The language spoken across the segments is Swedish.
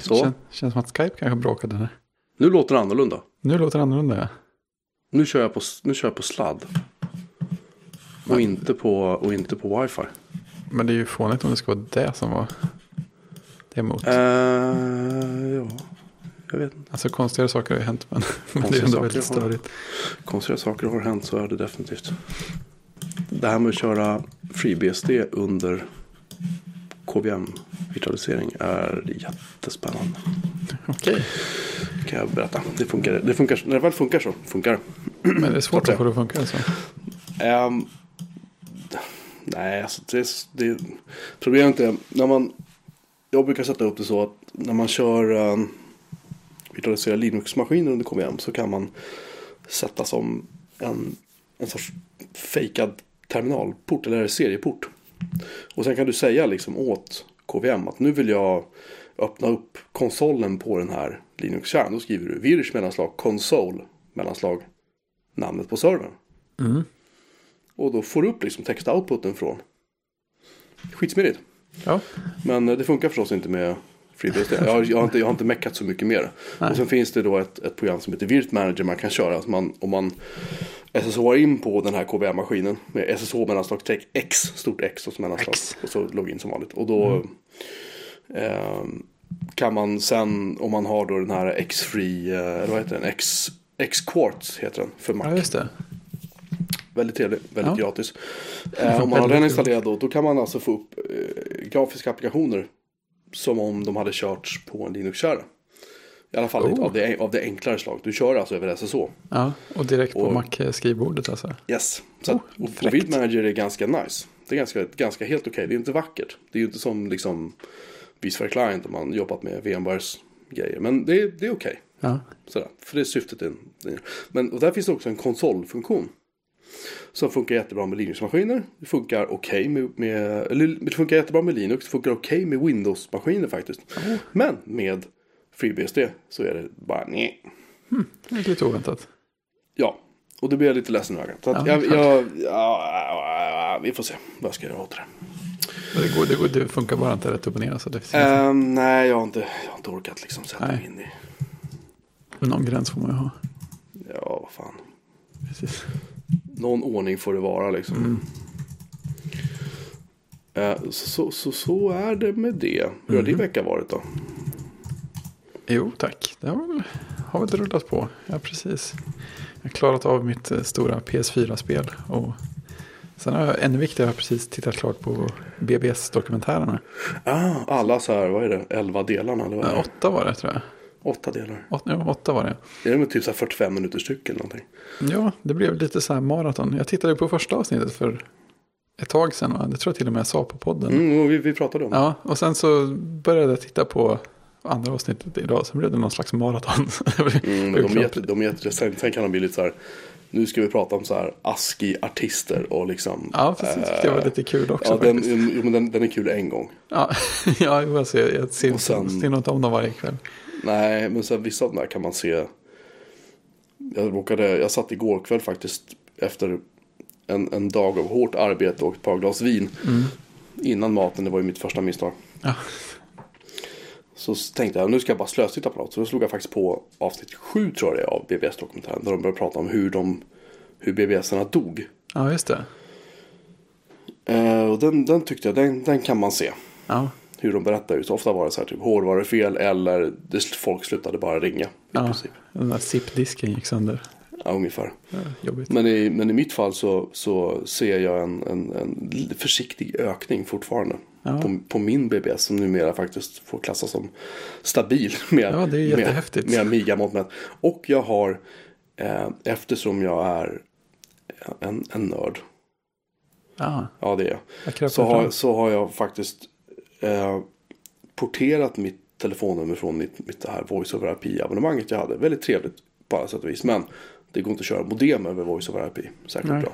Så. Kän, känns som att Skype kanske bråkade. Där. Nu låter det annorlunda. Nu låter det annorlunda. Ja. Nu kör jag på, nu kör jag på sladd. Och inte på, och inte på wifi. Men det är ju fånigt om det ska vara det som var det emot. Uh, ja, jag vet inte. Alltså konstigare saker har ju hänt. Men, men det är Konstiga ändå väldigt har- störigt. Konstiga saker har hänt så är det definitivt. Det här med att köra FreeBSD under KVM-virtualisering är jättespännande. Okej. Kan jag berätta. Det funkar, det funkar, när det väl funkar så funkar det. Men det är svårt att få det att funka alltså. Ehm, nej, alltså det, det problemet är när man. Jag brukar sätta upp det så att när man kör um, virtualiserade Linux-maskiner under KVM så kan man sätta som en, en sorts fejkad terminalport eller serieport. Och sen kan du säga liksom åt KVM att nu vill jag öppna upp konsolen på den här Linux-kärnan. Då skriver du virus mellanslag console mellanslag namnet på servern. Mm. Och då får du upp liksom textoutputen från. Skitsmidigt. Ja. Men eh, det funkar förstås inte med FreeBSD. Jag har, jag har, inte, jag har inte meckat så mycket mer. Nej. Och sen finns det då ett, ett program som heter Virt Manager man kan köra. Alltså man, om man SSHar in på den här KVM-maskinen med SSH mellanslag streck X, stort X och så mellanslag. X. Och så login som vanligt. Och då ehm, kan man sen, om man har då den här X-free, eh, eller vad heter den? X, X-Quartz heter den för Mac. ja, just det. Väldigt trevlig, väldigt Ja. gratis. Eh, om man har den installerad då, då kan man alltså få upp eh, grafiska applikationer som om de hade körts på en Linux-kärna. I alla fall Oh. av, det, av det enklare slag. Du kör alltså över SSH. Ja, och direkt på Mac-skrivbordet alltså. Yes. Så att, Oh, och, och. Build Manager är ganska nice. Det är ganska, ganska helt okej. Det är inte vackert. Det är ju inte som liksom Visual Client om man jobbat med VMwares grejer. Men det är, det är okej. Ja. Sådär, för det är syftet. Men och där finns det också en konsolfunktion. Som funkar jättebra med Linux-maskiner. Det funkar okej med, med, eller det funkar jättebra med Linux. Det funkar okej med Windows-maskiner faktiskt. Men med FreeBSD så är det bara nej. Det är lite oväntat. Ja, och det blir jag lite ledsen. Så att Ja, jag, jag, ja, vi får se vad jag ska göra åt det. Det, går, det, går, det funkar bara inte rätt upp och ner. Så det finns Ehm, nej, jag har, inte, jag har inte orkat liksom sätta Nej. mig in i. någon gräns får man ju ha. Ja, vad fan. Precis. Någon ordning får det vara liksom. Mm. Eh, så, så, så är det med det. Hur har din Mm. vecka varit då? Jo, tack. Det har väl, har väl rullat på. Ja, precis. Jag har klarat av mitt eh, stora PS4-spel. Och sen har jag ännu viktigare jag har precis tittat klart på BBS-dokumentärerna. Ah, alla så här, vad är det, elva delarna eller vad är Ja, åtta var det tror jag. Åtta delar. Åt, ja, åtta var det. Är det med typ så här 45 minuter styck eller någonting? Ja, det blev lite så här maraton. Jag tittade på första avsnittet för ett tag sedan. Och det tror jag till och med jag sa på podden. Mm, vi, vi pratade om det. Ja, och sen så började jag titta på andra avsnittet idag. Sen blev det någon slags maraton. Mm, de, är jätte, de är jätte, sen, kan de bli lite så här. Nu ska vi prata om så här ASCII-artister och liksom. Ja, precis. Det var lite kul också Ja, den, jo, men den, den är kul en gång. Ja, ja jag, ser, jag ser, Och sen- ser något om dem varje kväll. Nej, men så här, vissa av de där kan man se. Jag råkade, jag satt igår kväll faktiskt efter en, en dag av hårt arbete och ett par glas vin. Innan maten, det var ju mitt första misstag. Ja. Så tänkte jag, nu ska jag bara slöstitta på något. Så då slog jag faktiskt på avsnitt sju tror jag det är av BBS-dokumentären. Där de började prata om hur, de, hur BBS-arna dog. ja, just det. Eh, och den, den tyckte jag, den, den kan man se. Ja, Hur de berättar. Så ofta var det så här typ hårdvarufel eller det, folk slutade bara ringa. I ja. princip. den där zip-disken gick sönder. Ja, ungefär. Ja, jobbigt. Men i, men i mitt fall så, så ser jag en, en, en försiktig ökning fortfarande. Ja. På, på min BBS som numera faktiskt får klassas som stabil. Med, Ja, det är jättehäftigt. Med, med Amiga-mått mätt. Och jag har, eh, eftersom jag är en, en nörd, Ja, ja det är jag. Så har, så har jag faktiskt eh, porterat mitt telefonnummer från mitt, mitt det här voice over IP-abonnemanget jag hade. Väldigt trevligt på alla sätt och vis. Men det går inte att köra modem över voice over IP. Särskilt Nej. bra.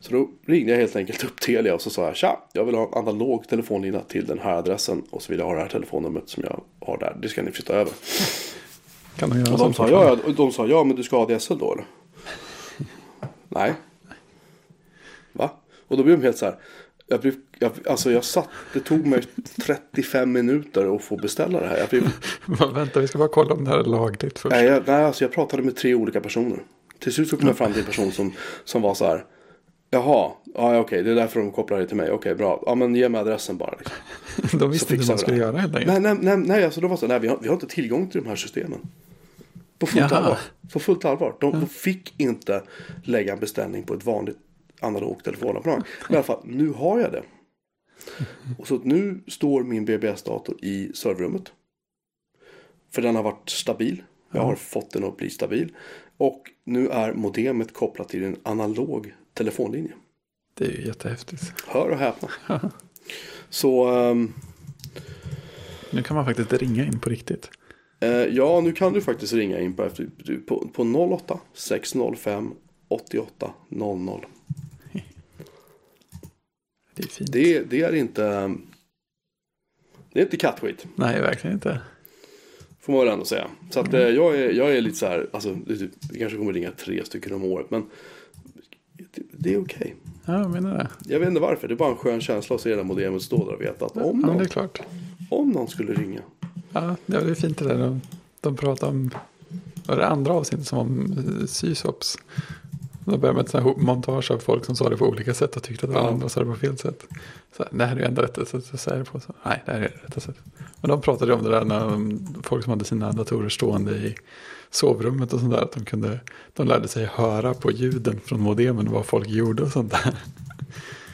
Så då ringde jag helt enkelt upp Telia och så sa jag tja, jag vill ha en analog telefonlina till den här adressen och så vill jag ha det här telefonnumret som jag har där. Det ska ni flytta över. Kan de göra Och de sa, ja, ja, de sa ja, men du ska ha ADSL då eller? Nej. Va? Och då blev de helt så här. Jag, blev, jag, alltså jag satt, det tog mig 35 minuter att få beställa det här. Jag blev, Vänta, vi ska bara kolla om det här är lagligt först. nej, jag, nej, alltså jag pratade med tre olika personer. Till slut så kom jag fram till en person som, som var så här. Jaha, ja, okej, det är därför de kopplar det till mig. Okej, bra. Ja, men ge mig adressen bara. Liksom. De visste inte vad de skulle det. göra helt enkelt. Nej, nej, nej, alltså de var så nej, vi har, vi har inte tillgång till de här systemen. På fullt Jaha. allvar. På fullt allvar. De, de fick inte lägga en beställning på ett vanligt analogt telefonabonnemang. Men i alla fall, nu har jag det. Och så nu står min BBS-dator i serverrummet. För den har varit stabil. Jag har fått den att bli stabil. Och nu är modemet kopplat till en analog telefonlinje. Det är ju jättehäftigt. Hör och häpna. Så ehm, Nu kan man faktiskt ringa in på riktigt. Eh, ja, nu kan du faktiskt ringa in på, efter, på, på 08 605 88 00. Det är fint. Det, det är inte Det är inte kattskit. Nej, verkligen inte. Får man väl ändå säga. Så att eh, jag, är, jag är lite så här. Alltså, det, typ- det kanske kommer ringa tre stycken om året. Men det, är okej. Ja, jag menar det. Jag vet inte varför. Det är bara en skön känsla att se det modemet stå där och veta att om Ja, någon, det är klart. om någon skulle ringa. Ja, det är fint det där. De, de pratar om, var det andra avsnittet som om eh, sysops? De började med ett montage av folk som sa det på olika sätt och tyckte att alla Ja. andra sa det på fel sätt. Så, det här är ju enda rätta sättet att säga det på. Så, nej, det här är rätta sättet. Men de pratade om det där när folk som hade sina datorer stående i sovrummet och sånt där. Att de, kunde, de lärde sig höra på ljuden från modemen vad folk gjorde och sånt där.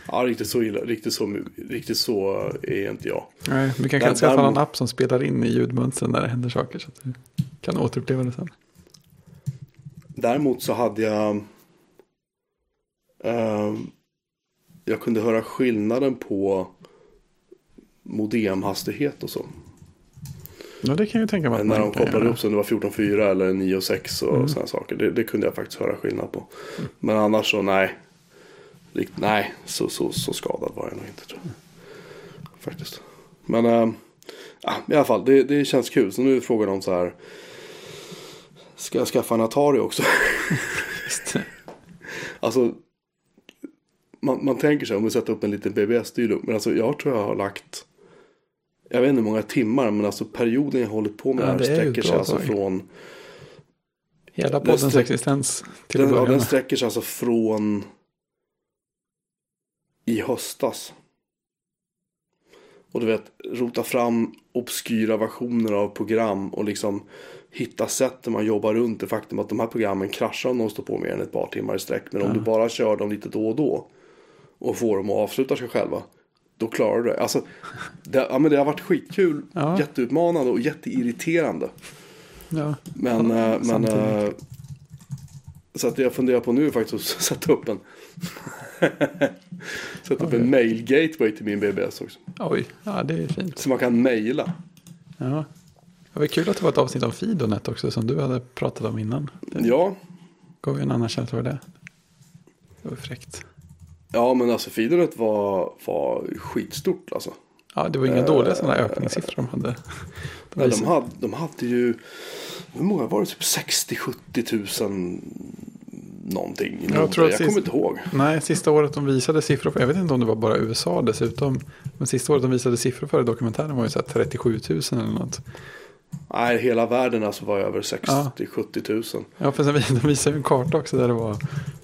Ja, riktigt så illa. Riktigt så, riktigt så är inte jag. Nej, du kan kanske skaffa en app som spelar in i ljudmönstren när det händer saker. Så att du kan återuppleva det sen. Däremot så hade jag ehm, Jag kunde höra skillnaden på modemhastighet och så. Ja, det kan jag tänka mig När de kopplade upp så det var 14.4 eller 9.6 och Mm. sådana saker. Det, det kunde jag faktiskt höra skillnad på. Men annars så nej. Rikt, nej, så, så, så skadad var jag nog inte tror jag. Faktiskt. Men ja, i alla fall, det, det känns kul. Så nu är frågan om så här. Ska jag skaffa en Atari också? Alltså, man, man tänker sig om vi sätter upp en liten BBS-stylo. Men alltså jag tror jag har lagt, jag vet inte hur många timmar, men alltså perioden jag hållit på med Ja, det här sträcker sig alltså tag. från, Hela Den poddens sträck- existens till den, ja, den sträcker sig alltså från i höstas. Och du vet, rota fram obskyra versioner av program och liksom hitta sätt där man jobbar runt det faktum att de här programmen kraschar om de står på mer än ett par timmar i sträck. Men om Ja. du bara kör dem lite då och då och får dem att avsluta sig själva, då klarar du det. Alltså, det, ja, men det har varit skitkul, Ja. jätteutmanande och jätteirriterande. Ja. Men, Ja, eh, men samtidigt. eh, så att jag funderar på nu är faktiskt att sätta upp en Sätta upp en mail gateway till min BBS också. Oj, ja det är fint. Så man kan mejla. Ja. Det var kul att det var ett avsnitt om Fidonet också som du hade pratat om innan. Det Ja, gav ju en annan känsla av det. Det var fräckt. Ja men alltså Fidonet var, var skitstort alltså. Ja, det var inga dåliga sådana ökningssiffror de hade. De Men de, hade, de hade ju, hur många var det? Typ 60-70 tusen någonting. Jag tror att jag kommer inte ihåg. Nej, sista året de visade siffror för, jag vet inte om det var bara USA dessutom. Men sista året de visade siffror för i dokumentären var ju så här 37 000 eller något. Nej, hela världen alltså var över 60-70 tusen. Ja, för sen, de visade ju en karta också där det var,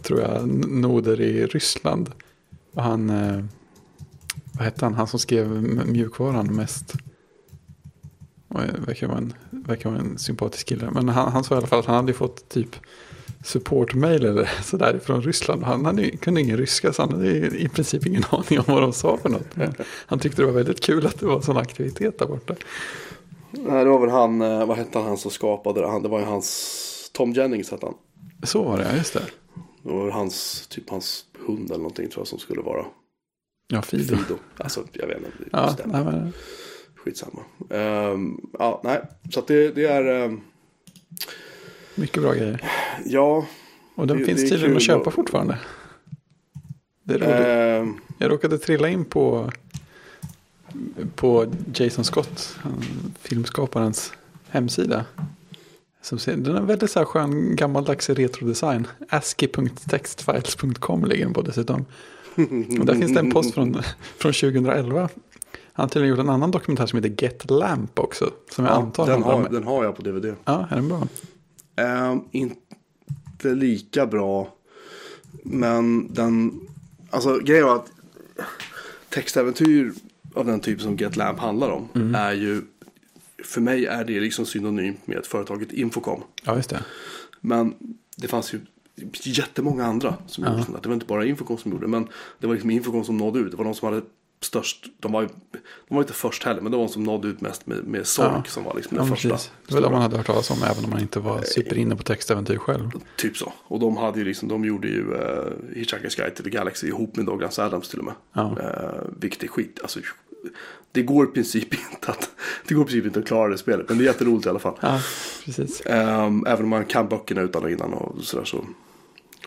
tror jag, noder i Ryssland. Han, eh, vad hette han, han som skrev mjukvaran mest. Verkar vara en, verkar vara en sympatisk kille. Men han, han sa i alla fall att han hade fått typ supportmail eller sådär från Ryssland. Han hade, kunde ingen ryska så han hade i princip ingen aning om vad de sa för något. Men han tyckte det var väldigt kul att det var sån aktivitet där borta. Nej, det var väl han, eh, vad hette han, han som skapade det? Han, det var ju hans, Tom Jennings hette han. Så var det, ja just det. Det var hans, typ hans hund eller någonting tror jag som skulle vara Ja, Fido. Fido. Alltså, jag vet inte. Ja, nej, men, Skitsamma. Ehm, ja, nej. Så det, det är, ehm, mycket bra grejer. ja. Och den Det- finns tydligen att köpa och- fortfarande. Det är ehm, Jag råkade trilla in på, på Jason Scott, filmskaparens hemsida. Som ser, den är väldigt så här skön gammaldags retrodesign. ASCII.textfiles.com ligger den på dessutom. Och där finns det en post från, från 2011. Han har tydligen gjort en annan dokumentär som heter Get Lamp också. Som jag antar den, har, den har jag på DVD. Ja, är den bra? Ehm, inte lika bra. Men den, alltså grejen var att textäventyr av den typ som Get Lamp handlar om Mm. är ju, för mig är det liksom synonymt med företaget Infocom. Ja, just det. Men det fanns ju jättemånga andra som gjorde sånt där. Det var inte bara Infocom som gjorde det. Men det var liksom Infocom som nådde ut. Det var de som hade störst. De var, ju- de var inte först heller. Men det var de som nådde ut mest med, med Zork. Ja. Som var liksom Ja, den men första. precis. Det var de man hade hört talas om även om man inte var superinne på textäventyr själv. Typ så. Och de hade ju liksom. De gjorde ju uh, Hitchhiker's Guide to the Galaxy ihop med Douglas Adams till och med. Ja. Eh, vilket är skit. Alltså, det går i princip inte att. Det går i princip inte att klara det spelet. Men det är jätteroligt i alla fall. Ja, precis. Ehm, även om man kan böckerna utan och innan och sådär så.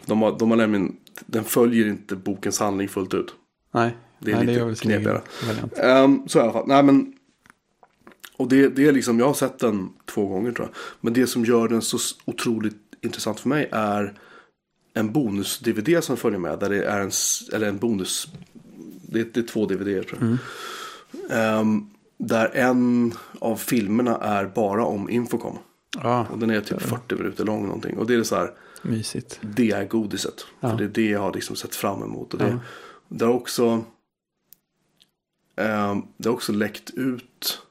De har, de har nämligen, den följer inte bokens handling fullt ut. Nej, Det är Nej, lite sin egen knepigare. Ehm, så i alla fall, nej men. Och det, det är liksom, jag har sett den två gånger tror jag. Men det som gör den så otroligt intressant för mig är en bonus-DVD som följer med. Där det är en, eller en bonus, det, är- det är två DVD tror jag. Ehm, där en av filmerna är bara om Infocom. Ja, Och den är typ 40 minuter lång någonting. Och det är så här, mysigt. det är godiset. Ja. För det är det jag har liksom sett fram emot. Och det, Ja. det har också ehm, det har också läckt ut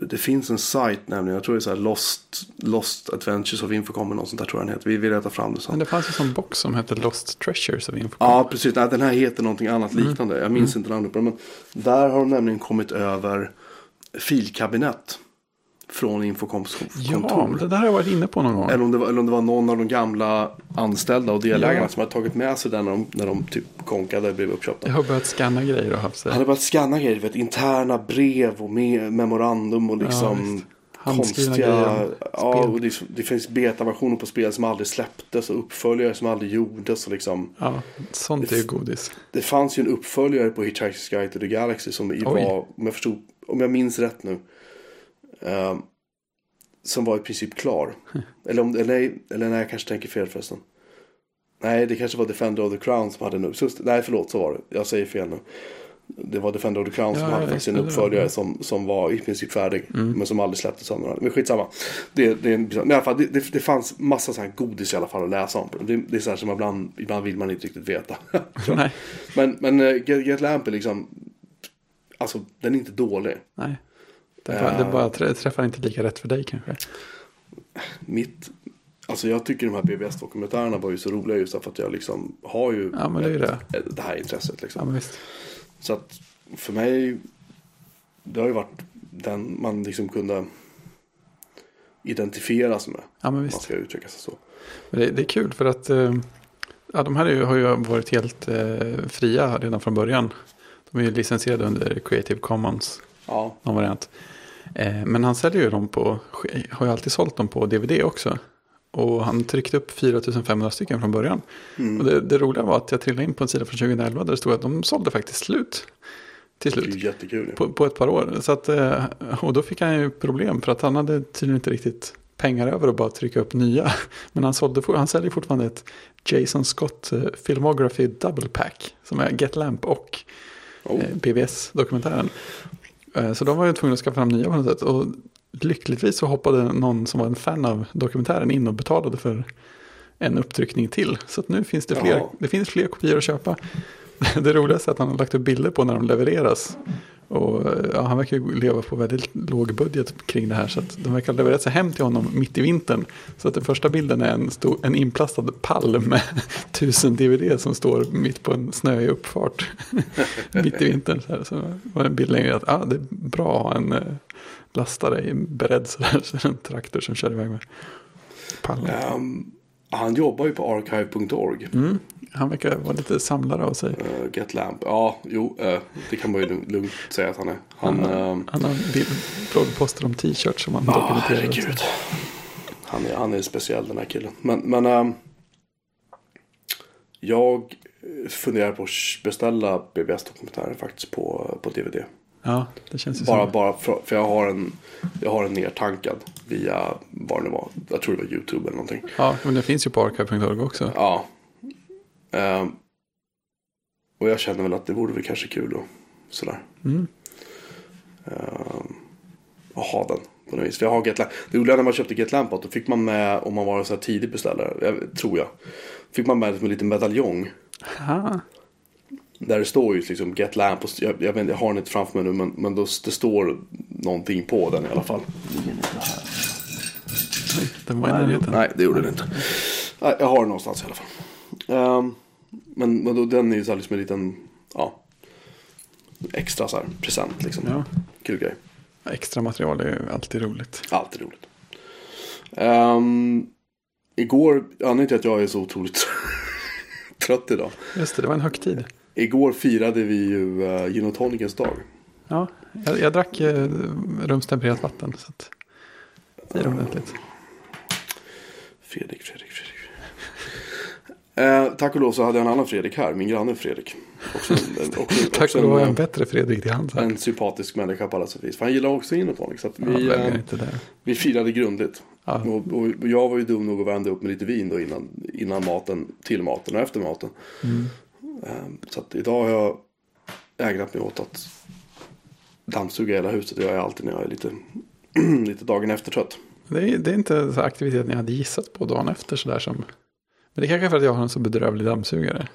det, finns en sajt nämligen, jag tror det är så här Lost, Lost Adventures of Infocom eller något sånt där tror jag den heter. Vi vill leta fram det sen. Men det fanns en box som hette Lost Treasures of Infocom. Ja, precis. Nej, den här heter någonting annat Mm. liknande. Jag minns inte namnet på den. Men där har de nämligen kommit över filkabinett. Från Infocoms Ja, kontor. det där har jag varit inne på någon gång. Eller om, det var, eller om det var någon av de gamla anställda och delägarna Ja. som hade tagit med sig den när de, när de typ konkade och blev uppköpta. Jag har börjat scanna grejer och haft Han så. hade börjat scanna grejer, vet, interna brev och me memorandum och liksom. Handskrivna konstiga... Ja, och det, det finns betaversioner på spel som aldrig släpptes och uppföljare som aldrig gjordes. Och liksom, Ja, sånt är ju godis. det fanns ju en uppföljare på Hitchhiker's Guide to the Galaxy som Oj. var, om jag, förstod, om jag minns rätt nu, ehm, som var i princip klar. eller, om, eller, eller nej, jag kanske tänker fel förresten. Nej, det kanske var Defender of the Crown som hade en uppföljare. Nej, förlåt, så var det. Jag säger fel nu. Det var Defender of the Crown som Ja, hade var uppföljare som, som var i princip färdig. Mm. Men som aldrig släpptes av några. Men skitsamma. Det, det, men i alla fall, det, det, det fanns massa så här godis i alla fall att läsa om. Det, det är så här som ibland, ibland vill man inte riktigt veta. Men, men uh, Get, Get Lamp är liksom, alltså den är inte dålig. nej. Det, bara, Ja. det bara trä- träffar inte lika rätt för dig kanske. Mitt, alltså jag tycker de här BBS-dokumentärerna var ju så roliga just därför att jag liksom har ju Ja, men det är det. det här intresset Ja, liksom. visst. Så att för mig, det har ju varit den man liksom kunde identifiera sig med. Ja, men Om man visst. ska uttrycka sig så. Men det, det är kul för att eh, ja, de här är ju, har ju varit helt eh, fria redan från början. De är ju licensierade under Creative Commons, Ja, någon variant. Eh, men han säljer ju dem på, har ju alltid sålt dem på DVD också. Och han tryckte upp 4500 stycken från början. Mm. Och det, det roliga var att jag trillade in på en sida från 2011 där det stod att de sålde faktiskt slut. Till det är slut. jättekul. På, på ett par år. Så att, eh, och då fick han ju problem för att han hade tydligen inte riktigt pengar över att bara trycka upp nya. Men han, sålde, han säljer fortfarande ett Jason Scott eh, Filmography Double Pack. Som är Get Lamp och Oh. BBS-dokumentären. Eh, så de var ju tvungna att skaffa fram nya på något sätt. Och lyckligtvis så hoppade någon som var en fan av dokumentären in och betalade för en upptryckning till. Så nu finns det fler, det finns fler kopior att köpa. Det roligaste är att han har lagt upp bilder på när de levereras. Och eh, ja, han verkar ju leva på väldigt låg budget kring det här. Så att de verkar ha sig hem till honom mitt i vintern. Så att den första bilden är en, stor, en inplastad pall med tusen DVD som står mitt på en snöig uppfart. mitt i vintern. Så, här. så var det en bild längre att ah, det är bra att ha en eh, lastare i- beredd så där. Så är det en traktor som kör iväg med pallen. Um han jobbar ju på archive.org. Mm. Han verkar vara lite samlare av sig. Uh, Get Lamp. Ja, jo, eh, det kan man ju lugnt- säga att han är. Han, Han, han har bild- bloggposter om t-shirts som han Ja, dokumenterar. herregud. Han är, han är speciell den här killen. Men, men ehm, jag funderar på att beställa BBS-dokumentären faktiskt på, på DVD. Ja, det känns ju Bara, som. bara för, för jag har en jag har en nertankad via vad det var. Jag tror det var YouTube eller någonting. Ja, men det finns ju på archive.org också. Ja. Ehm, och jag känner väl att det vore väl kanske kul och sådär. Mm. Ehm, att ha den på något vis. För jag har GetLamp. Det roliga när man köpte GetLamp då fick man med, om man var en så här tidig beställare, tror jag. Fick man med en liten medaljong. Aha. Där det står ju liksom Get Lamp. Och, jag, jag, vet, jag har den inte framför mig nu men, men då, det står någonting på den i alla fall. Den var i närheten. Nej, det gjorde den inte. Nej, jag har den någonstans i alla fall. Ehm, men men då, den är ju så här liksom en liten, ja, extra så här present liksom. Ja. Kul grej. Extra material är ju alltid roligt. Alltid roligt. Um, igår, anledningen till att jag är så otroligt trött idag. Just det, det var en högtid. Igår firade vi ju uh, gin och tonicens dag. Ja, jag, jag drack eh, rumstempererat vatten. Så att det är ordentligt. Fredrik, Fredrik, Fredrik. Eh, tack och lov så hade jag en annan Fredrik här, min granne Fredrik. Också, en- också, Tack också och lov en, en bättre Fredrik till hands. här. en sympatisk människa på alla sätt och vis. För han gillar också gin och tonic. Så att Ja, vi, väljer eh, vi firade grundligt. Ja. Och, och jag var ju dum nog att vända upp med lite vin då innan, innan maten, till maten och efter maten. Mm. Eh, Så att idag har jag ägnat mig åt att dammsuga hela huset. Det gör jag alltid när jag är lite, lite dagen efter trött. Det, är, det är inte så aktiviteten jag hade gissat på dagen efter. Sådär som... Men det kanske är för att jag har en så bedrövlig dammsugare.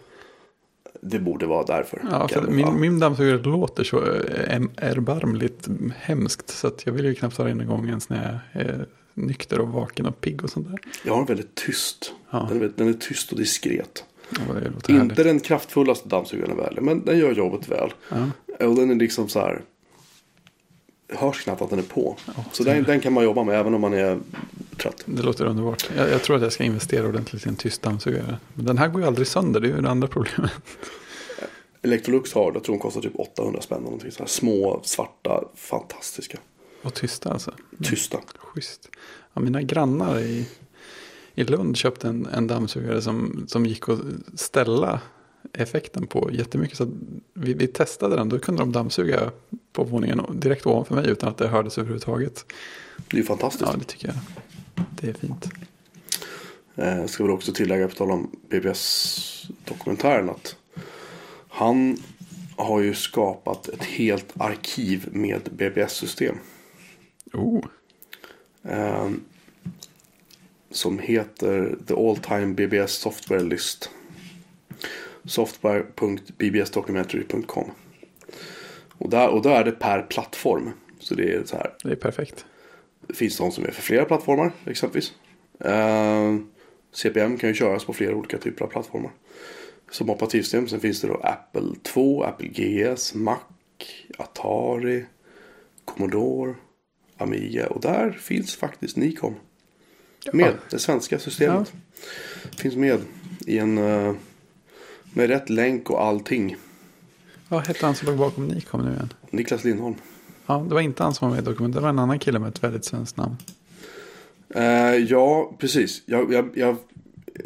Det borde vara därför. Ja, för min, min dammsugare låter så eh, erbarmligt hemskt. Så att jag vill ju knappt ha den igång ens när jag är nykter och vaken och pigg och sånt där. Jag har en väldigt tyst. Ja. Den, är, den är tyst och diskret. Inte härligt. den kraftfullaste dammsugaren i världen, men den gör jobbet väl. Ja. Och den är liksom så här. Hörs knappt att den är på. så den, den kan man jobba med även om man är trött. Det låter underbart. Jag, jag tror att jag ska investera ordentligt i en tyst dammsugare. Men den här går ju aldrig sönder, det är ju det andra problemet. Electrolux har, jag tror de kostar typ 800 spänn. Någonting så här små, svarta, fantastiska. Och tysta alltså. Tysta. Schysst. Ja, mina grannar i, i Lund köpte en, en dammsugare som, som gick att ställa effekten på jättemycket. Så vi, vi testade den, då kunde de dammsuga på våningen direkt ovanför mig utan att det hördes överhuvudtaget. Det är ju fantastiskt. Ja, det tycker jag. Det är fint. Eh, ska väl också tillägga på tal om BBS-dokumentären att han har ju skapat ett helt arkiv med BBS-system. Oh, Eh, som heter The All Time BBS Software List. Software.bbsdocumentary.com och där, och där är det per plattform. Så det är så här. det är perfekt. Det finns de som är för flera plattformar exempelvis. Eh, CPM kan ju köras på flera olika typer av plattformar. Som operativsystem. Sen finns det då Apple 2, Apple GS, Mac, Atari, Commodore, Amiga. Och där finns faktiskt Nikon. Med det svenska systemet. Finns med i en... eh, med rätt länk och allting. Vad hette han som låg bakom Nikon nu igen? Niklas Lindholm. Ja, det var inte han som var med i dokumentet. Det var en annan kille med ett väldigt svenskt namn. Eh, ja, precis. Jag, jag, jag,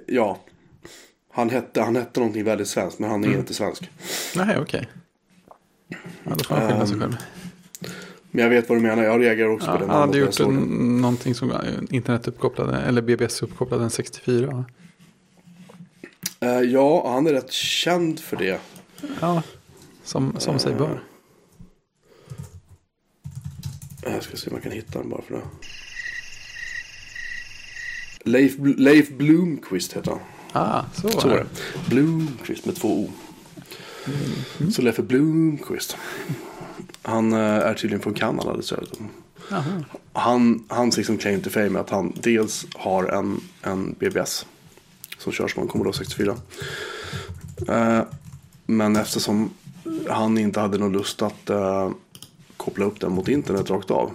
ja. Han hette, han hette någonting väldigt svenskt, men han är Mm. inte svensk. Nej, okej. Ja, då får han skylla sig Ehm, själv. Men jag vet vad du menar. Jag reagerar också Ja, på han den. hade när jag gjort en, någonting som internetuppkopplade, eller BBS-uppkopplade en 64. Eh, ja, han är rätt känd för det. Ja, som, som sig bör. Eh, Jag ska se om jag kan hitta den bara för det. Leif, Leif Blomqvist heter han. Ah, så Så var det. Blomqvist med två O. Mm. Så Leif Blomqvist. Han eh, är tydligen från Kanada dessutom. Han, hans liksom claim to fame är att han dels har en, en BBS. Som körs på en Commodore 64. Eh, men eftersom han inte hade någon lust att eh, koppla upp den mot internet rakt av.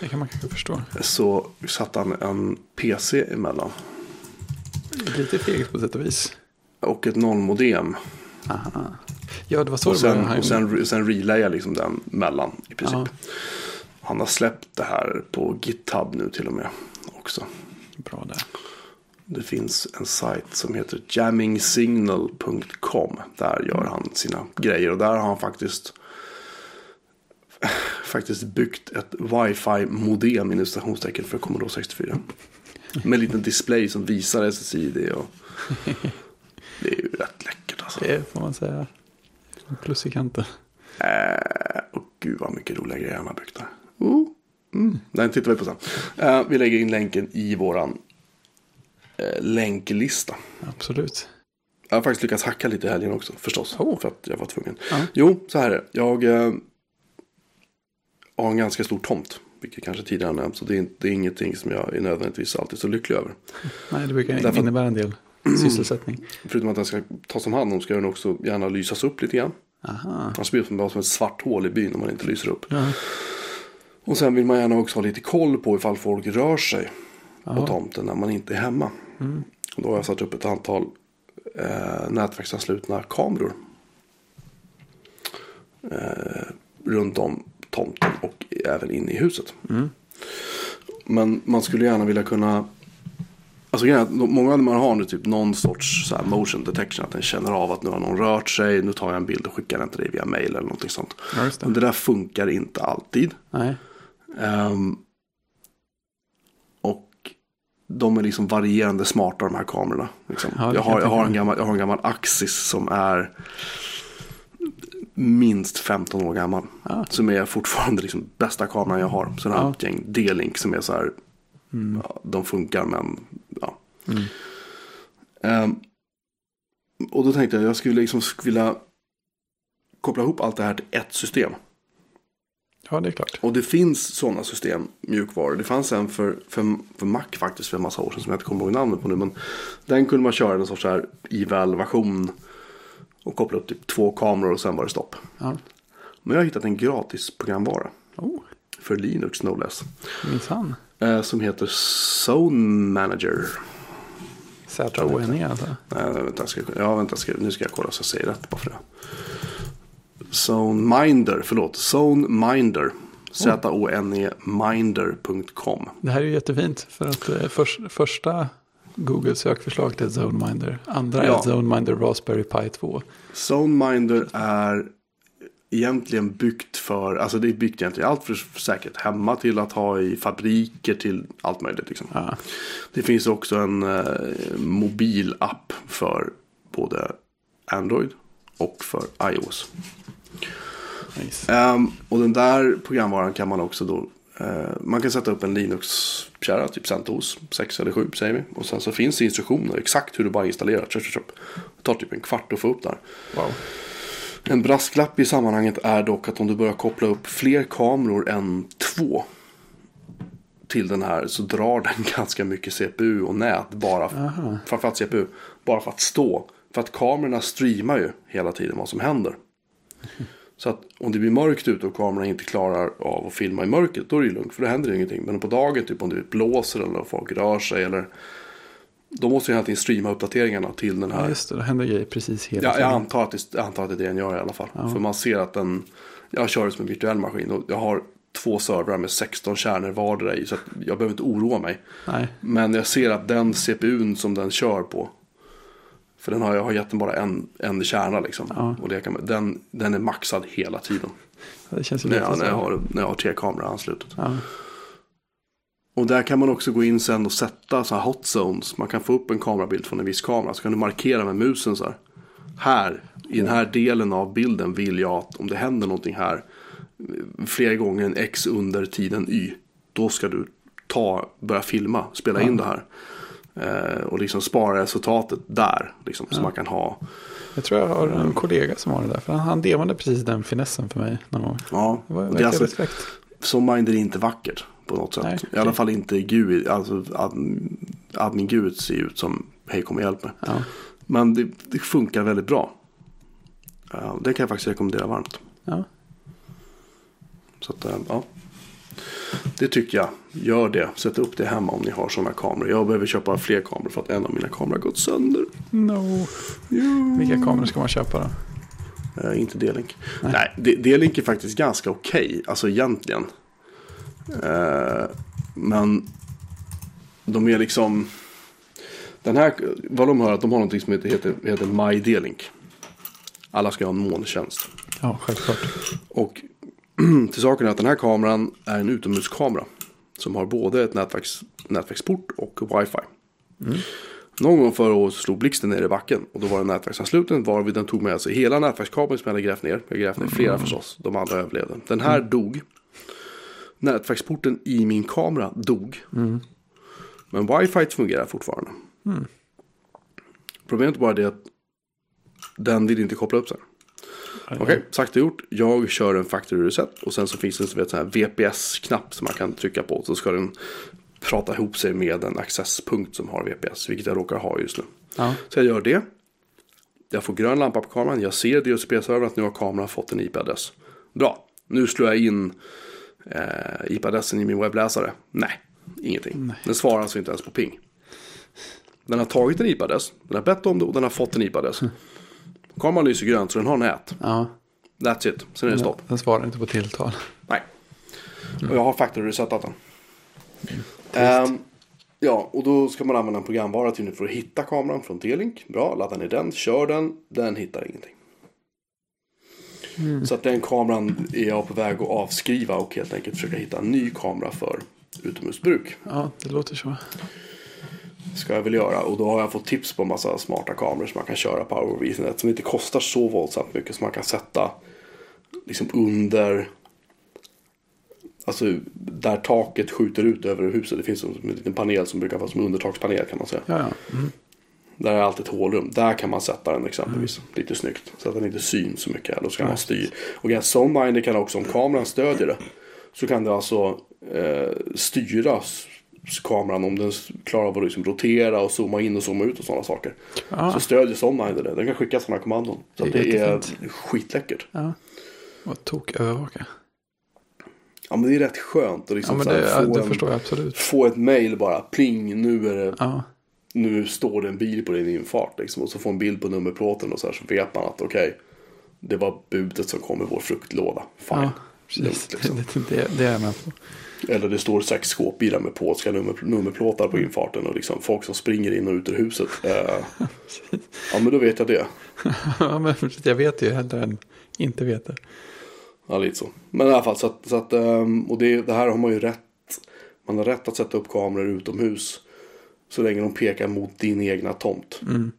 Det kan man kanske förstå. Så satte han en PC emellan. Lite fegt på sätt och vis. Och ett nollmodem. Aha. Ja, det var så Och det sen, började. Han- och sen, sen relayar liksom den mellan i princip. Ja. Han har släppt det här på GitHub nu till och med också. Bra där. Det finns en sajt som heter jammingsignal.com. Där gör han sina grejer och där har han faktiskt faktiskt byggt ett wifi-modem inom stationstecken för Commodore 64. Med en liten display som visar SSID och det är ju rätt läckert alltså. Det får man säga. Plus i kanten. Eh, och gud vad mycket roliga grejer han har byggt där. Oh. Mm. Den tittar vi på sen. Eh, vi lägger in länken i våran eh, länklista. Absolut. Jag har faktiskt lyckats hacka lite i helgen också förstås. Oh. För att jag var tvungen. Ja. Jo, så här är det. Jag eh, har en ganska stor tomt. Vilket kanske tidigare har nämnts. Så det är, det är ingenting som jag är nödvändigtvis alltid så lycklig över. Nej, det brukar Därför innebära en del sysselsättning. Förutom att den ska tas om hand om ska den också gärna lysas upp lite grann. Aha. Annars blir det som ett svart hål i byn om man inte lyser upp. Ja. Och sen vill man gärna också ha lite koll på ifall folk rör sig på Ja. tomten när man inte är hemma. Och då har jag satt upp ett antal eh, nätverksanslutna kameror. Eh, runt om tomten och även inne i huset. Men man skulle gärna vilja kunna Alltså många av man har nu typ någon sorts så motion detection. Att den känner av att nu har någon rört sig. Nu tar jag en bild och skickar den till dig via mail eller någonting sånt. Ja, just Men det. det där funkar inte alltid. Nej. Ehm, och de är liksom varierande smarta de här kamerorna. Liksom. Ja, det jag, har, jag har en gammal, jag har en gammal Axis som är minst 15 år gammal. Ja. Som är fortfarande liksom bästa kameran jag har. Sen har jag Ja. ett gäng D-Link som är så här. Ja, de funkar men ja. Mm. Ehm, och då tänkte jag jag skulle liksom vilja koppla ihop allt det här till ett system. Ja, det är klart. Och det finns sådana system, mjukvaror. Det fanns en för, för, för Mac faktiskt för en massa år sedan som jag inte kommer ihåg namnet på nu. Men den kunde man köra en sorts här eval-version. Och koppla upp typ två kameror och sen var det stopp. Ja. Men jag har hittat en gratis programvara. Oh, För Linux no less. minsann. Eh, som heter Zone Manager. Z-O-N-E alltså. Nej, vänta, ska, ja, vänta ska, nu ska jag kolla så jag säger rätt bara för det. Zone Minder, förlåt. Zone Minder. Z-O-N-E Minder.com. Det här är ju jättefint. För att eh, förs- första Google sökförslag till ZoneMinder. Andra Ja. är ZoneMinder Raspberry Pi 2. Zone Minder är egentligen byggt för, alltså det är byggt egentligen allt för säkert hemma till att ha i fabriker till allt möjligt. Liksom. Ja. Det finns också en eh, mobilapp för både Android och för iOS. Nice. Ehm, och den där programvaran kan man också då eh, man kan sätta upp en Linux-kärra, typ CentOS 6 eller 7 säger vi. Och sen så finns det instruktioner exakt hur du bara installerar. Det tar typ en kvart att få upp där. Wow. En brasklapp i sammanhanget är dock att om du börjar koppla upp fler kameror än två till den här så drar den ganska mycket CPU och nät bara, Aha. framförallt CPU, bara för att stå. För att kamerorna streamar ju hela tiden vad som händer. Så att om det blir mörkt ute och kameran inte klarar av att filma i mörkret, då är det ju lugnt för då händer det ingenting. Men på dagen, typ om det blåser eller folk rör sig eller då måste ju hela tiden streama uppdateringarna till den här Ja, just det. Det händer grejer precis hela Ja, jag tiden. antar att, det, jag antar att det är det den gör i alla fall. För man ser att den, jag kör det som en virtuell maskin och jag har två servrar med 16 kärnor vardera i. Så jag behöver inte oroa mig. Nej. Men jag ser att den CPUn som den kör på. För den har, jag har gett den bara en, en kärna liksom. Ja. Och det kan, den, den är maxad hela tiden. Det känns ju När jag, när, jag har, när jag har tre kameror anslutet. Ja. Och där kan man också gå in sen och sätta så här hot zones. Man kan få upp en kamerabild från en viss kamera. Så kan du markera med musen så här. Här, i den här delen av bilden vill jag att om det händer någonting här. Fler gånger än x under tiden y. Då ska du ta, börja filma, spela in det här. Eh, och liksom spara resultatet där. Liksom, Så man kan ha. Jag tror jag har en kollega som har det där. För han, han demade precis den finessen för mig någon gång. Ja, Det var det är alltså, respekt. som Minder är inte vackert på något sätt. Nej, I alla fall inte GUI. Alltså admin, GUI ser ut som hej kom och hjälp mig. Ja. Men det, det funkar väldigt bra. Uh, det kan jag faktiskt rekommendera varmt. Ja. Så att, eh, ja. Det tycker jag. Gör det. Sätt upp det hemma om ni har sådana kameror. Jag behöver köpa fler kameror för att en av mina kameror har gått sönder. No. Vilka kameror ska man köpa då? Eh, inte D-Link. Nej. Nej, D-Link är faktiskt ganska okej. Alltså egentligen. Eh, men de är liksom. Den här, vad de har att de har någonting som heter, heter, My D-Link. Alla ska ha en molntjänst. Ja, självklart. Och till saken är att den här kameran är en utomhuskamera. Som har både ett nätverks, nätverksport och wifi. Någon gång förra året slog blixten ner i backen och då var det nätverksansluten varvid den tog med sig hela nätverkskabeln som jag hade grävt ner. Jag grävt ner flera förstås, de andra överlevde. Den här dog. Nätverksporten i min kamera dog. Men wifi fungerar fortfarande. Problemet är bara det att den vill inte koppla upp sig. Okej, sagt och gjort. Jag kör en factory reset och sen så finns det så vet, så här VPS-knapp som man kan trycka på. Så ska den prata ihop sig med en accesspunkt som har VPS, vilket jag råkar ha just nu. Ja. Så jag gör det. Jag får grön lampa på kameran. Jag ser DHCP-servern att nu har kameran fått en IP-adress. Bra. Nu slår jag in eh, IP-adressen i min webbläsare. Nej, ingenting. Den svarar alltså inte ens på ping. Den har tagit en IP-adress. Den har bett om det och den har fått en IP-adress. Kameran lyser grönt så den har nät. Ja, That's it. Sen är det stopp. den svarar inte på tilltal. Nej. Och jag har factory resetat den. Ehm, ja, och då ska man använda en programvara till nu för att hitta kameran från T-Link. Bra, ladda ner den, kör den. Den hittar ingenting. Så att den kameran är jag på väg att avskriva och helt enkelt försöka hitta en ny kamera för utomhusbruk. Ja, det låter så. Ska jag väl göra. Och då har jag fått tips på en massa smarta kameror som man kan köra på Ethernet. Som inte kostar så våldsamt mycket. Som man kan sätta liksom under. Alltså där taket skjuter ut över huset. Det finns en liten panel som brukar vara som undertakspanel kan man säga. Ja, ja. Mm. Där är alltid ett hålrum. Där kan man sätta den exempelvis. Lite snyggt. Så att den inte syns så mycket. Då ska man styra. Och en Zoneminder kan också, om kameran stödjer det. Så kan det alltså eh, styra s- kameran om den klarar av att liksom rotera och zooma in och zooma ut och sådana saker. Ah. Så stödjer Zoneminder det. Den kan skicka sådana kommandon. Så Det är det är skitläckert. ja. Och tokövervaka. Ja men det är rätt skönt att Ja, liksom här det, få, det en, få ett mail bara. Pling, nu är det Ja, nu står det en bil på din infart liksom, och så får en bild på nummerplåten och så här så vet man att okej det var budet som kom i vår fruktlåda. Fine. ja precis. Liksom. Det, det, det är jag med på. Eller det står sex skåpbilar med polska nummer, nummerplåtar på infarten och liksom folk som springer in och ut ur huset. Eh, ja men då vet jag det. ja, men jag vet ju hellre än inte vet det. Ja lite så. Men i alla fall så att, så att ehm, och det, det här har man ju rätt. Man har rätt att sätta upp kameror utomhus. Så länge de pekar mot din egna tomt. Mm.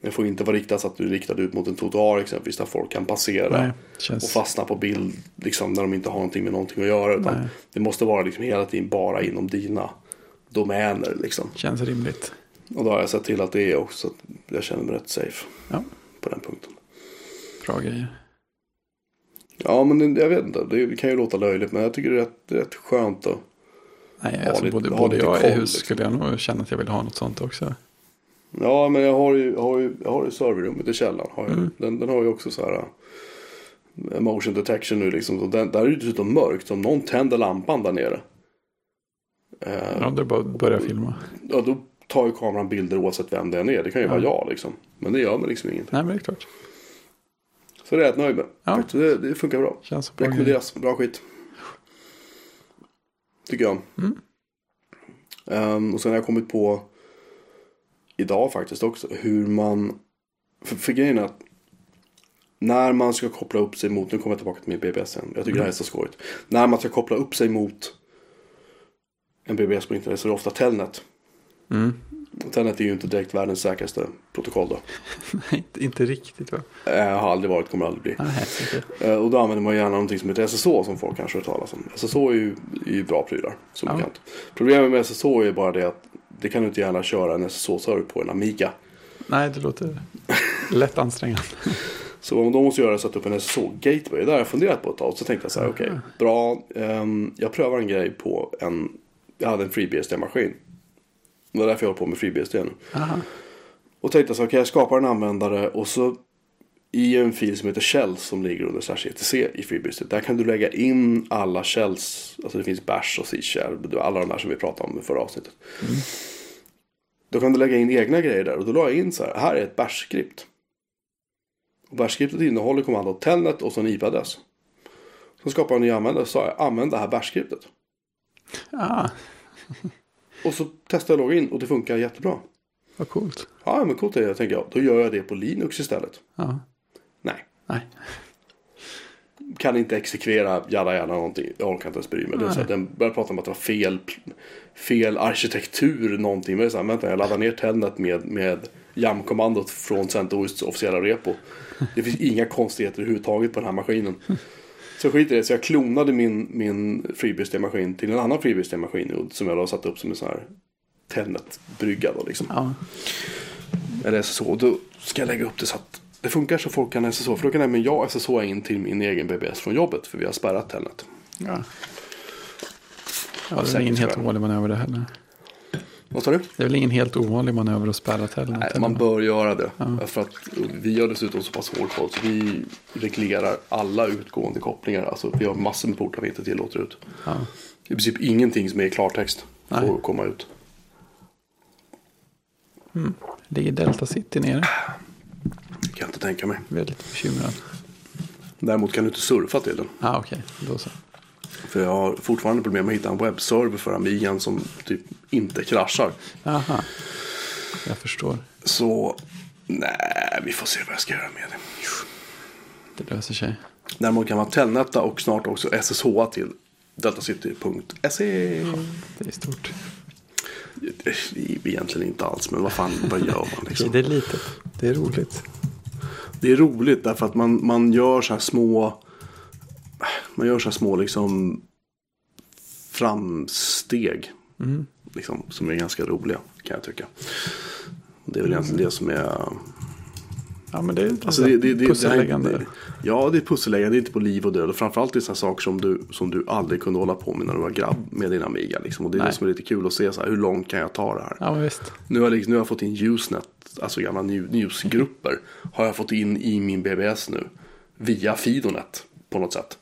Det får inte vara riktat så att du är riktad ut mot en trottoar exempelvis. Där folk kan passera. Nej, och känns... fastna på bild liksom, när de inte har någonting med någonting att göra. Utan Nej. det måste vara liksom hela tiden bara inom dina domäner. Liksom. Känns rimligt. Och då har jag sett till att det är också. Så att jag känner mig rätt safe Ja, på den punkten. bra grejer. Ja men jag vet inte. Det kan ju låta löjligt. Men jag tycker det är rätt, rätt skönt att. Nej, alltså, lite- både, både jag i koll, hus liksom. skulle jag nog känna att jag vill ha något sånt också. Ja men jag har ju, har ju, jag har ju serverrummet i källaren. Har. Mm. Den, den har ju också så här. eh, Motion detection nu liksom. Och den, där är det dessutom mörkt. Om någon tänder lampan där nere. eh, Ja, det är bara att börja filma. Ja, då tar ju kameran bilder oavsett vem det än är. Det kan ju Ja. vara jag liksom. Men det gör mig liksom ingenting. Nej, men det är klart. Så det är jag rätt nöjd med. Ja. Det, det funkar bra. Känns bra. Rekommenderas. Bra skit. Tycker jag. Mm. Ehm, och sen har jag kommit på idag faktiskt också hur man. För, för grejen är att när man ska koppla upp sig mot, nu kommer jag tillbaka till min BBS sen. Jag tycker det här är så skojigt. När man ska koppla upp sig mot en BBS på internet så är det ofta Telnet. Mm. Telnet är ju inte direkt världens säkraste protokoll då. Nej, inte, riktigt va? Eh, har aldrig varit, kommer aldrig bli. Nej. Eh, och då använder man gärna någonting som heter SSH som folk kanske har talas om. SSH är ju, är ju bra prylar, som Ja. bekant. Problemet med SSH är bara det att det kan du inte gärna köra en SSH-server på en Amiga. Nej, det låter lätt ansträngande. Så om de måste göra är att sätta upp en SSH-gateway. Det har jag funderat på ett tag. Så tänkte jag så här, okej, bra. ehm, jag prövar en grej på en, jag hade en FreeBSD-maskin. Det var därför jag håller på med FreeBSD nu. Aha. Och tänkte så, okej jag skapar en användare och så i en fil som heter shells som ligger under slash etc i FreeBSD. Där kan du lägga in alla shells. Alltså det finns bash och c alla de där som vi pratade om i förra avsnittet. Då kan du lägga in egna grejer där och då la jag in så här, här är ett bash-skript. Och bash-skriptet innehåller kommandot telnet och så en IP-adress. Så skapade jag en ny användare och sa jag, använd det här bash-skriptet. Ah, Och så testade jag att logga in och det funkar jättebra. vad coolt. Ja men coolt är det, tänker jag. Då gör jag det på Linux istället. Ja. Nej. Nej. kan inte exekvera jada jada någonting. Jag orkar inte ens bry mig. Det är så att den börjar prata om att det var fel, fel arkitektur någonting. Men det är så här, vänta jag laddar ner Telnet med, med YAM-kommandot från CentOS officiella repo. Det finns inga konstigheter överhuvudtaget på den här maskinen. Så skit i det, så jag klonade min, min FreeBSD-maskin till en annan FreeBSD-maskin som jag då satte upp som en sån här Telnet-brygga då liksom. Ja. Eller SSH. Då ska jag lägga upp det så att det funkar så folk kan SSH. För då kan nämligen jag SSH in till min egen BBS från jobbet. För vi har spärrat Telnet. Ja. Ja, det är ingen helt ovanlig manöver det heller. Vad sa du? Det är väl ingen helt ovanlig manöver att spärra Telnet? Nej, man bör göra det. För att vi har dessutom så pass hård kod så vi reglerar alla utgående kopplingar. Alltså vi har massor med portar vi inte tillåter ut. Ja. I princip ingenting som är i klartext får Nej. komma ut. Ligger Delta City nere? Kan jag inte tänka mig. Väldigt bekymrad. Däremot kan du inte surfa till den. Ja, ah, okej. Då så. För jag har fortfarande problem med att hitta en webbserver för Amigan som typ inte kraschar. Aha. Jag förstår. Så nej, vi får se vad jag ska göra med det. Det löser sig. Däremot kan man telnetta och snart också SSH till deltacity.se. Det är stort. Egentligen inte alls, men vad fan, vad gör man liksom? Det är litet. Det är roligt. Det är roligt därför att man, man gör så här små Man gör så här små liksom Framsteg Mm. liksom, Som är ganska roliga kan jag tycka Det är väl egentligen det som är Ja, men det är Alltså det, det, det, pusselläggande. det, ja, det är pusselläggande. Det är inte på liv och död. Och framförallt det är sådana saker som du, som du aldrig kunde hålla på med när du var grabb med din Amiga. Liksom. Och det är Nej. det som är lite kul att se. Så här, hur långt kan jag ta det här? Ja, visst. Nu, har jag, liksom, nu har jag fått in Usenet, alltså gamla newsgrupper. Har jag fått in i min BBS nu. Via Fidonet på något sätt.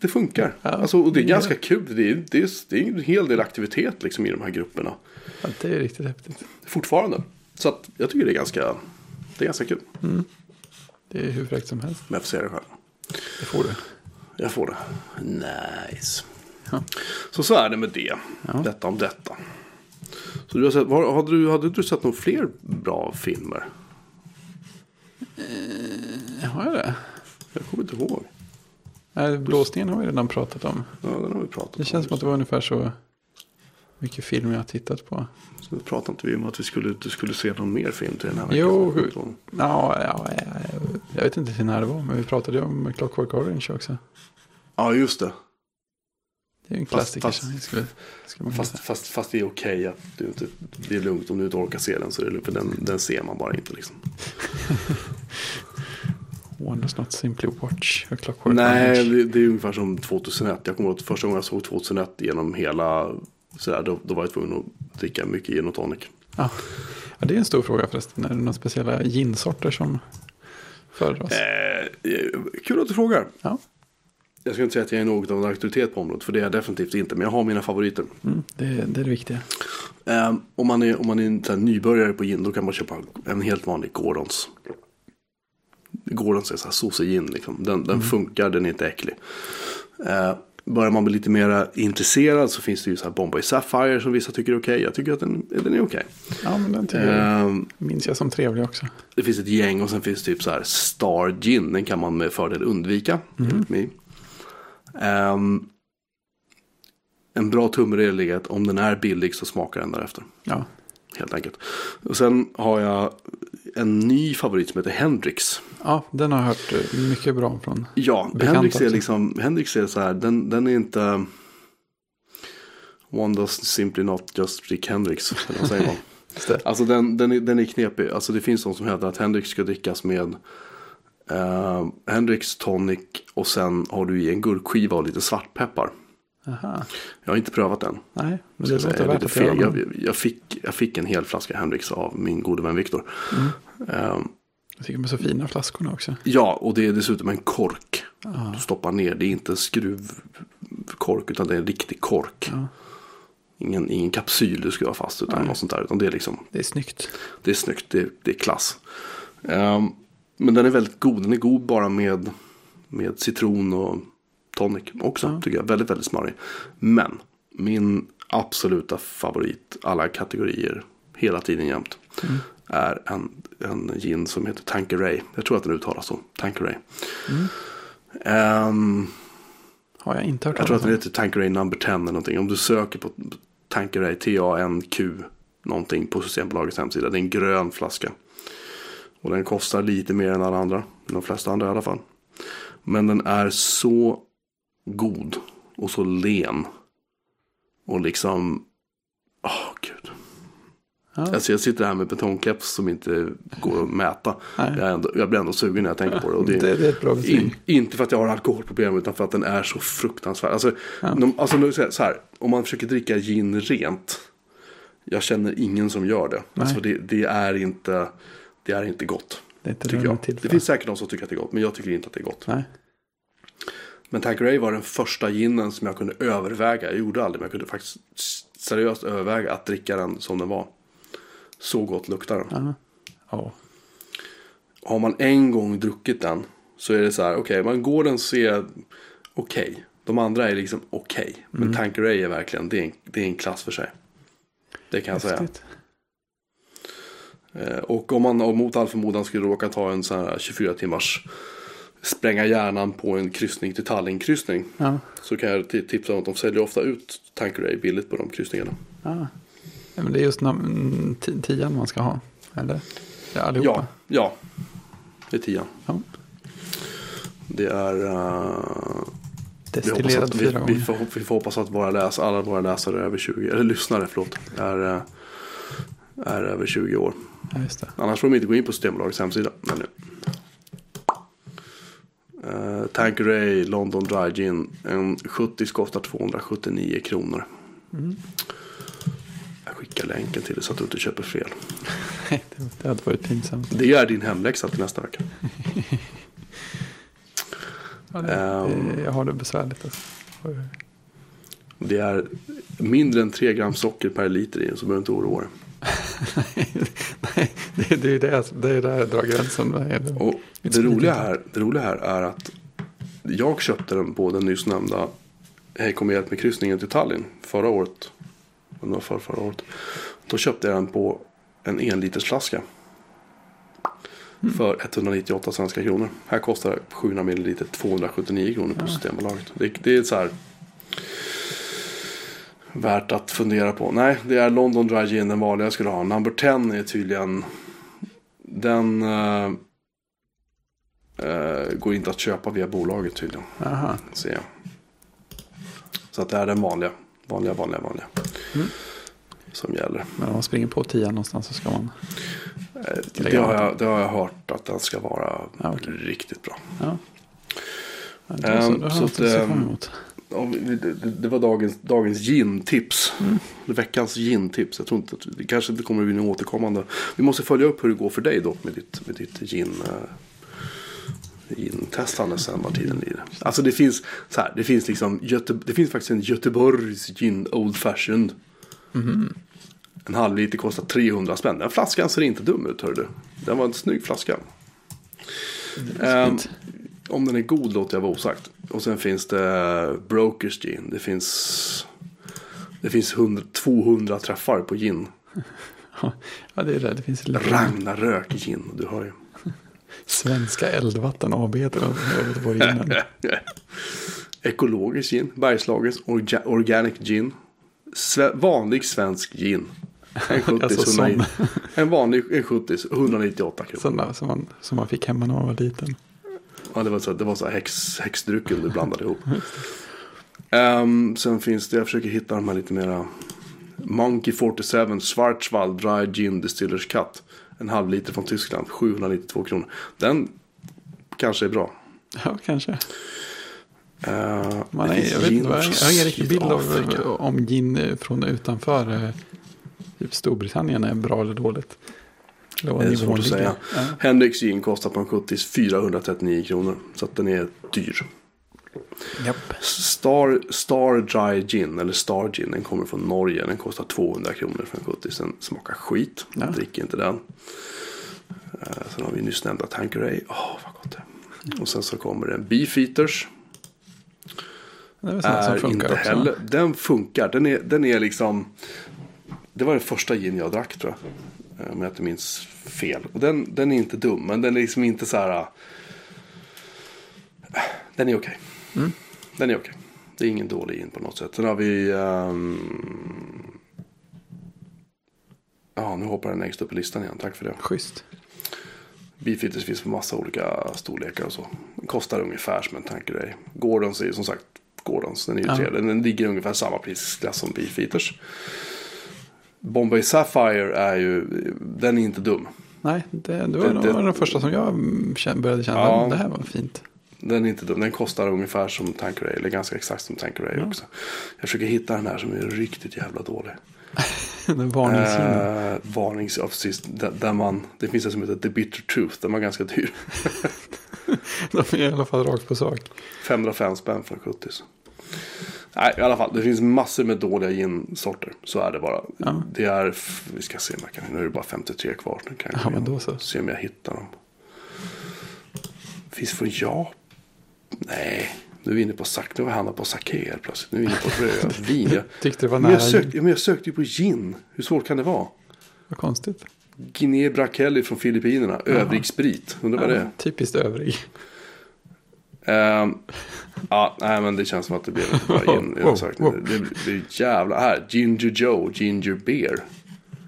Det, funkar. Ja. Alltså, och det är ganska kul. Det är, det, är, det är en hel del aktivitet liksom, i de här grupperna. Ja, det är riktigt häftigt. Fortfarande. Så att jag tycker det är ganska, det är ganska kul. Det är hur fräckt som helst. Men jag får säga det själv. Det får du. Jag får det. Nice. Ja. Så så är det med det. Ja. Detta om detta. Så du har sett, var, hade, du, hade du sett några fler bra filmer? Har jag det? Jag kommer inte ihåg. Nej, blåsningen har vi redan pratat om. Ja, den har vi pratat Det om. känns som att det var ungefär så mycket film jag har tittat på. Så pratade inte vi om att vi skulle, du skulle se någon mer film till den här veckan? Jo, hur- Ja, ja, ja, jag vet inte hur när det var, men vi pratade ju om Clockwork Orange också. Ja, just det. Det är en Fast- klassiker fast- vi skulle, skulle Fast, fast, fast det är okej att du inte, det är lugnt om du inte orkar se den. Så det är lugnt, för den, den ser man bara inte liksom. One does not simply watch Clockwork Nej, det, det är ungefär som 2001. Jag kommer ihåg att första gången jag såg 2001 genom hela, sådär, då, då var jag tvungen att dricka mycket gin och tonic. Ja. ja, det är en stor fråga förresten. Är det några speciella ginsorter som föredras? Eh, kul att du frågar. Ja, Jag ska inte säga att jag är något av en auktoritet på området, för det är jag definitivt inte. Men jag har mina favoriter. mm, det, det är det viktiga. Eh, om man är, om man är en nybörjare på gin, då kan man köpa en helt vanlig Gordons. Gordons är så här såsig gin, liksom. Den, den funkar, den är inte äcklig. Eh, börjar man bli lite mer intresserad så finns det ju så här Bombay Sapphire som vissa tycker är okej. Jag tycker att den, den är okej. Ja, men den tycker Eh, minns jag som trevlig också. Det finns ett gäng och sen finns det typ så här Star Gin. Den kan man med fördel undvika. mig. Ehm, en bra tumregel är att om den är billig så smakar den därefter. Ja, Helt enkelt. Och sen har jag en ny favorit som heter Hendrix. Ja den har jag hört eh, mycket bra från. Ja, Hendrix är liksom, Hendrix är så här, den, den är inte... One does simply not just drink Hendrix. Eller vad säger man? Alltså den, den, är, den är knepig. Alltså det finns de som hävdar att Hendrix ska drickas med eh, Hendrix tonic och sen har du i en gurkskiva och lite svartpeppar. Aha. Jag har inte prövat den. Nej, men det låter är värt att jag, jag, fick, jag fick en hel flaska Hendrix av min gode vän Viktor. Eh, Jag tycker de är så fina flaskorna också. ja, och det är dessutom en kork. Ja. Du stoppar ner. Det är inte en skruvkork utan det är en riktig kork. Ja. Ingen, ingen kapsyl du ska ha fast utan Nej. något sånt där. Utan det är liksom Det är snyggt. Det är snyggt, det, det är klass. Ehm, men den är väldigt god. Den är god bara med, med citron och tonic också. Ja. Tycker jag. Väldigt, väldigt smarig. Men min absoluta favorit alla kategorier hela tiden jämt. Är en, en gin som heter Tanqueray. Jag tror att den uttalas så. Tanqueray. Ehm, Har jag inte hört jag tror att den heter Tanqueray number 10 eller någonting. Om du söker på Tanqueray, T-A-N-Q någonting på Systembolagets hemsida. Det är en grön flaska. Och den kostar lite mer än alla andra. De flesta andra i alla fall. Men den är så god och så len. Och liksom, åh gud. Ja. Alltså jag sitter här med betongkeps som inte går att mäta. Jag, ändå, jag blir ändå sugen när jag tänker på det. Och det, Det, det är in, inte för att jag har alkoholproblem utan för att den är så fruktansvärd. Alltså, de, alltså så här, om man försöker dricka gin rent. Jag känner ingen som gör det. Nej. Alltså det, det, är inte, det är inte gott. Det inte Tycker jag. till Det finns säkert de som tycker att det är gott. Men jag tycker inte att det är gott. Nej. Men Tanqueray var den första ginen som jag kunde överväga. Jag gjorde aldrig men jag kunde faktiskt seriöst överväga att dricka den som den var. Så gott luktar den. Ja. Ja. har man en gång druckit den så är det så här, okej, man går den så är okej. De andra är liksom okej. Men Mm. Tanqueray är verkligen, det är, en, det är en klass för sig. Det kan jag säga. Häftigt. Eh, Och om man mot all förmodan skulle råka ta en sån här 24 timmars spränga hjärnan på en kryssning till Tallinn-kryssning. Ja. Så kan jag ti- tipsa om att de säljer ofta ut Tanqueray billigt på de kryssningarna. Ja. Ja, men det är just tian man ska ha. Eller? Ja, allihopa. Ja, ja. Det är tian. Ja. Det är... eh, Vi, hoppas Destillerad att, vi, fyra vi, gånger. får, vi får hoppas att våra läs, alla våra läsare är över 20, eller lyssnare förlåt, är, eh, är över 20 år. Ja, just det. Annars får de inte gå in på Systembolagets hemsida. Men nu. Uh, Tanqueray London Dry Gin. En 70 kostar 279 kronor. Mm. Jag skickar länken till dig så att du inte köper fel. Det, hade varit pinsamt. Det är din hemläxa till nästa vecka. Ja, det, det, jag har det besvärligt. Alltså. Det är mindre än 3 gram socker per liter i den så behöver du inte oroa dig. Nej, det, det är det, det är där jag drar gränsen. Och det roliga, här, det roliga här är att jag köpte den på den nyss nämnda Hej kom och hjälp med kryssningen till Tallinn förra året. Om det var för förra året. Då köpte jag den på en enlitersflaska. För 198 svenska kronor. Här kostar det 700 milliliter 279 kronor på Systembolaget. Det, det är så här. Värt att fundera på. Nej, det är London Dry Gin den vanliga jag skulle ha. Number 10 är tydligen. Den eh, eh, går inte att köpa via bolaget tydligen. Aha. Ser jag. Så att det är den vanliga. Vanliga, vanliga, vanliga. Mm. Som gäller. Men om man springer på tian någonstans så ska man... Eh, Det har, jag, det har jag hört att den ska vara Ja, okej. riktigt bra. Ja. Det, så, så att, var dagens, dagens gin-tips. Mm. Veckans gin-tips. Jag tror inte att det kanske inte kommer att bli något återkommande. Vi måste följa upp hur det går för dig dock med ditt, med ditt gin. Gin-testande sen vad tiden lider. Alltså det finns så här, det finns liksom Göte, det finns faktiskt en Göteborgs gin Old Fashioned. Mhm. En halv liter kostar 300 spänn. Den flaskan ser inte dum ut hör du. Den var en snygg flaska. Fint. om den är god låter jag vara osagt. Och sen finns det Brokers gin. Det finns, det finns 100, 200 träffar på gin. Ja, det är det. Det finns lite Ragnarök gin. Du har ju. Svenska Eldvatten AB heter det. Göteborg. Ekologisk gin. Bergslagens orga, Organic gin. Sve, vanlig svensk gin. En 70 Alltså 190 En vanlig en 70 198 kronor. Sådana som man, som man fick hemma när man var liten. Ja, det var så, det var så här häx, häxdrycken du blandade ihop. Ehm, sen finns det, jag försöker hitta de här lite mera. Monkey 47 Schwarzwald Dry Gin Distillers Cut. En halv liter från Tyskland, 792 kronor. Den kanske är bra. Ja, kanske. Ehm, Man är, jag vet inte, jag har ingen riktig bild av om gin från utanför eh, typ Storbritannien är bra eller dåligt. Det är svårt att säga. Ja. Hendrix gin kostar på en 70 439 kronor. Så att den är dyr. Japp. Star, Star Dry Gin, eller Star Gin, den kommer från Norge. Den kostar 200 kronor för en 70. Den smakar skit. Ja. Dricker inte den. Uh, sen har vi nyss nämnda Tanqueray. Åh, vad gott det är. Och sen så kommer det en Beefeaters. Det är sånt som Är funkar inte också. heller, den funkar. Den är, den är liksom. Det var den första gin jag drack tror jag. Eh, Om jag inte minns fel. Och den, den är inte dum. Men den är liksom inte så här. eh, Den är okej. Den är okej. Det är ingen dålig in på något sätt. Sen har vi. ehm, Ja, nu hoppar den längst upp i listan igen. Tack för det. Schysst. Beefeaters finns på massa olika storlekar och så. Den kostar ungefär som en tankeray. Gordons är som sagt Gordons. Den är ju Ja. trevlig. Den ligger ungefär samma prisklass som Beefeaters. Bombay Sapphire är ju, den är inte dum. Nej, det, det, var, Det- det- den första som jag mm, började känna. Ja. Det här var fint. Den är inte dum. Den kostar ungefär som Tanqueray. Eller ganska exakt som Tanqueray också. Jag försöker hitta den här som är riktigt jävla dålig. Den varningssignaler. Eh, varnings, ja, precis. Där, där man, det finns en som heter The Bitter Truth. Den var ganska dyr. De är i alla fall rakt på sak. 505 spänn för 70. Nej, i alla fall. Det finns massor med dåliga gin-sorter. Så är det bara. Ja. Det är, vi ska se om jag kan, nu är det bara 53 kvar. Nu kan jag Ja, men då så. se om jag hittar dem. Finns från Japan? Nej, nu är vi inne på sak. Nu har vi hamnat på sake helt plötsligt. Nu är vi inne på rödvin. Jag, Tyckte det var men, nära. jag sökte, men jag sökte ju på gin. Hur svårt kan det vara? Vad konstigt. Ginebra Kelly från Filippinerna. Övrig sprit. Undrar vad det är. Ja, typiskt övrig. Ehm, ja, nej men det känns som att det blev bara gin. Wow, Jag sagt. wow. Det, det är jävla här. Ginger Joe, Ginger Beer.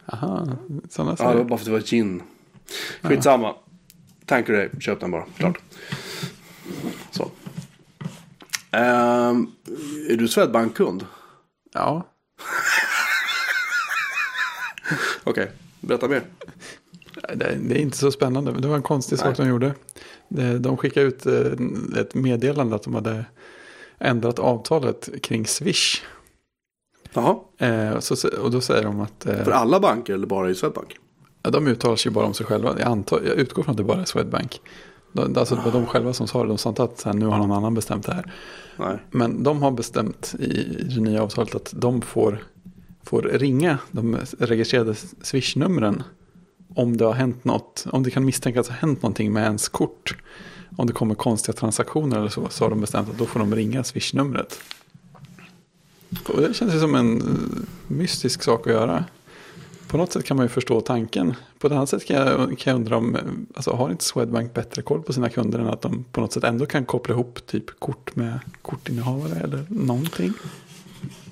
Aha, sådana Ja, det var bara för att det var gin. Skitsamma. Tanqueray, köp den bara. Klart. Så. Ehm, är du Swedbank-kund? Ja, Okej, berätta mer. det, det är inte så spännande. Det var en konstig sak de gjorde. De skickade ut eh, ett meddelande att de hade ändrat avtalet kring Swish. Jaha, Eh, så, och då säger de att eh, för alla banker eller bara i Swedbank? de uttalar sig bara om sig själva. Jag, antar, jag utgår från att det bara är Swedbank. De, alltså det var de själva som sa det. De sa inte att här, nu har någon annan bestämt det här. Nej. Men de har bestämt i i det nya avtalet att de får, får ringa de registrerade Swish-numren om det har hänt något, om det kan misstänkas ha hänt någonting med ens kort. Om det kommer konstiga transaktioner eller så, så har de bestämt att då får de ringa Swish-numret. Och det känns ju som en eh, mystisk sak att göra. På något sätt kan man ju förstå tanken. På ett annat sätt kan jag, kan jag undra om, alltså har inte Swedbank bättre koll på sina kunder än att de på något sätt ändå kan koppla ihop typ kort med kortinnehavare eller någonting.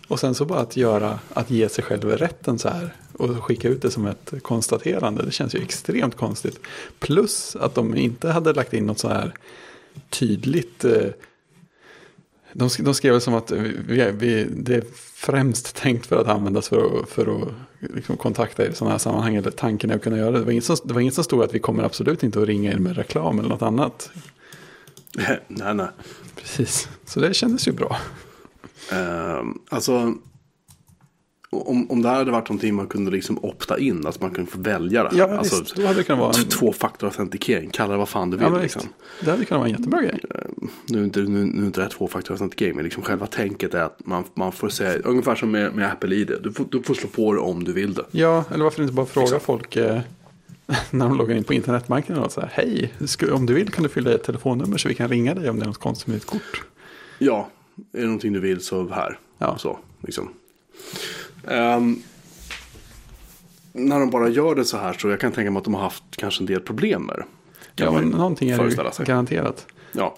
Och sen så bara att göra, att ge sig själv rätten så här och skicka ut det som ett konstaterande. Det känns ju extremt konstigt. Plus att de inte hade lagt in något så här tydligt eh, de, de skrev väl som att vi, vi, det är främst tänkt för att användas för att, för att liksom kontakta er i sådana här sammanhang. Eller tanken är att kunna göra det. Det var inget som, det var inget som stod att vi kommer absolut inte att ringa er med reklam eller något annat. nej, nej. Precis, så det kändes ju bra. Ehm, alltså, om, om det här hade varit någonting man kunde liksom opta in, att man kunde få välja det. Ja, alltså, visst, då hade det kunnat vara en, Tvåfaktorautentikering, kalla det vad fan du vill. ja, liksom. det hade kunnat vara en jättebra grej. Nu är inte, nu, nu inte det här tvåfaktorautentikering, men liksom själva tänket är att man, man får säga, ungefär som med, med Apple ID, du får, du får slå på det om du vill det. Ja, eller varför inte bara fråga folk eh, när de loggar in på internetbanken. Och så här, Hej, om du vill kan du fylla i ett telefonnummer så vi kan ringa dig om det är något konstigt med ditt kort. Ja, är det någonting du vill så här. Ja. Så, liksom. Ehm, när de bara gör det så här så jag kan tänka mig att de har haft kanske en del problem med det. Ja, men någonting är det sig. garanterat. Ja.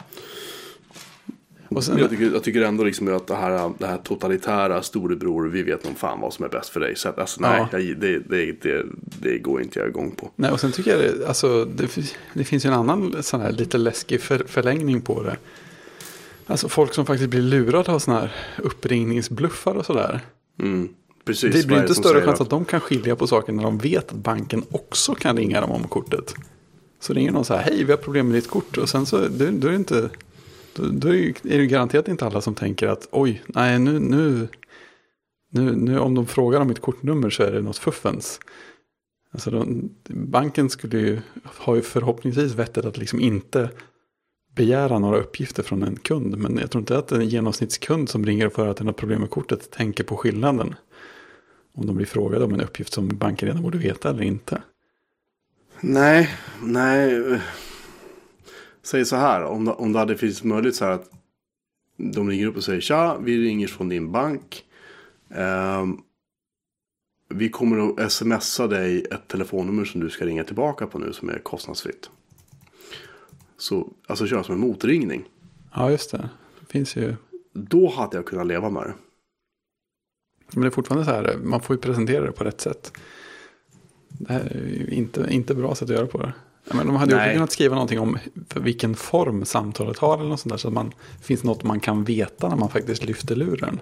Och sen, jag, tycker, jag tycker ändå liksom att det här, det här totalitära storebror, vi vet nog fan vad som är bäst för dig. Så att, alltså, nej, Ja. jag, det, det, det, det går inte jag igång på. Nej, och sen tycker jag det, alltså, det, fi- det finns ju en annan sån här lite läskig för, förlängning på det. Alltså folk som faktiskt blir lurade av såna här uppringningsbluffar och sådär. Mm, precis. Det blir inte större chans att de kan skilja på saker när de vet att banken också kan ringa dem om kortet. Så ringer någon så här, hej vi har problem med ditt kort. Och sen så, då, då är det inte, då, då är det garanterat inte alla som tänker att oj, nej nu, nu, nu, nu om de frågar om mitt kortnummer så är det något fuffens. Alltså de, banken skulle ju, har ju förhoppningsvis vettet att liksom inte begära några uppgifter från en kund. Men jag tror inte att en genomsnittskund som ringer för att är något problem med kortet tänker på skillnaden. Om de blir frågade om en uppgift som banken redan borde veta eller inte. Nej, nej. Säg så här, om det, om det hade funnits möjlighet så här att de ringer upp och säger tja, vi ringer från din bank. Ehm, vi kommer att smsa dig ett telefonnummer som du ska ringa tillbaka på nu som är kostnadsfritt. Så, alltså köra som en motringning. Ja, just det. Det finns ju. Då hade jag kunnat leva med det. Men det är fortfarande så här, man får ju presentera det på rätt sätt. Det här är ju inte, inte bra sätt att göra på det. Men de hade ju kunnat skriva någonting om för vilken form samtalet har eller något sånt där. Så att man finns något man kan veta när man faktiskt lyfter luren.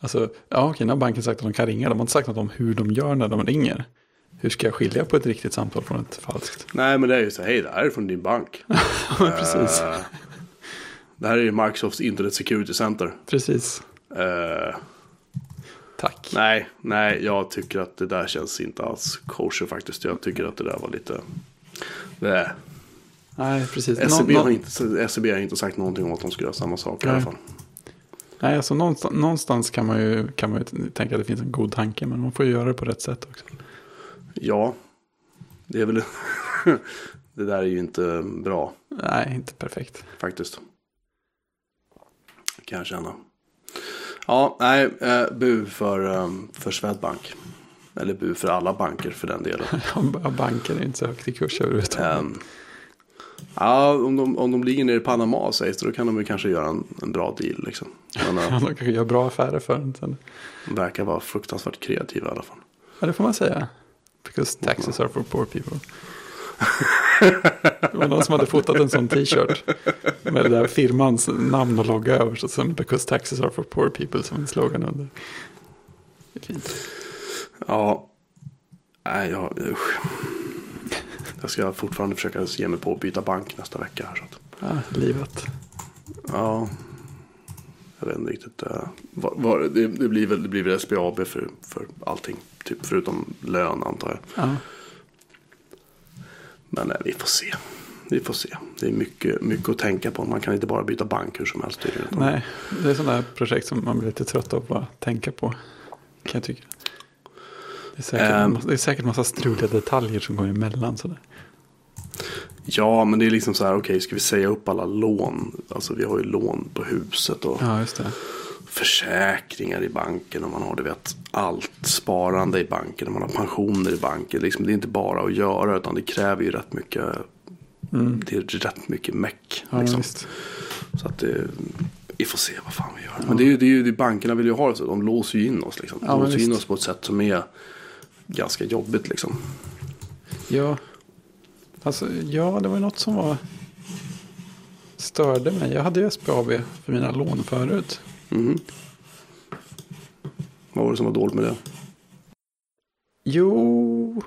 Alltså, ja okej, nu har banken sagt att de kan ringa. De har inte sagt något om hur de gör när de ringer. Hur ska jag skilja på ett riktigt samtal från ett falskt? Nej, men det är ju så hej, det här är från din bank. Precis. Eh, det här är ju Microsofts Internet Security Center. Precis. Eh, Tack. nej, nej, jag tycker att det där känns inte alls kosher faktiskt. Jag tycker att det där var lite... Nej, Nej, precis. Nå- har inte, SCB har inte sagt någonting om att de ska göra samma sak i Nej. alla fall. Nej, alltså någonstans, någonstans kan, man ju, kan man ju tänka att det finns en god tanke. Men man får ju göra det på rätt sätt också. Ja, det är väl... det där är ju inte bra Nej, inte perfekt. faktiskt. Kan jag känna. Ja, nej, eh, bu för, eh, för Swedbank. Eller bu för alla banker för den delen. Banker är inte så högt i kurs överhuvudtaget. Ehm, ja, om de, om de ligger nere i Panama sägs det, då kan de ju kanske göra en, en bra deal. Liksom. Men eh, Ja, de kanske gör bra affärer för en sen. de verkar vara fruktansvärt kreativa i alla fall. Ja, det får man säga. Because taxes are for poor people. Det var någon som hade fotat en sån t-shirt. Med det där firmans namn och logga över. Och sen because taxes are for poor people som en slogan under. Det är fint. Ja, nej, jag, usch. jag ska fortfarande försöka ge mig på att byta bank nästa vecka. Här, så att, Ja, livet. ja, jag vet inte riktigt. eh, vad, vad, det, det, blir väl, det blir väl SBAB för, för allting. Typ förutom lön antar jag. Ja. Men nej, vi får se. Vi får se. Det är mycket, mycket att tänka på. Man kan inte bara byta bank hur som helst. Nej, det är sådana här projekt som man blir lite trött av att tänka på. Kan jag tycka. Det är säkert, Ehm. det är säkert massa struliga detaljer som går emellan. Sådär. Ja, men det är liksom så här, okej, ska vi säga upp alla lån? Alltså vi har ju lån på huset och Ja, just det. Försäkringar i banken och man har, du vet, allt sparande i banken och man har pensioner i banken. Liksom, det är inte bara att göra utan det kräver ju rätt mycket, det är rätt mycket meck. Mm. Ja, liksom. Så att det, vi får se vad fan vi gör. Men det är ju, det är ju, det bankerna vill ju ha det så, de låser ju in oss liksom. De Ja, låser in oss på ett sätt som är ganska jobbigt liksom. Ja. Alltså, ja, det var ju något som var störde mig. Jag hade ju SBAB för mina lån förut. Mhm. Vad var det som var dåligt med det? Jo,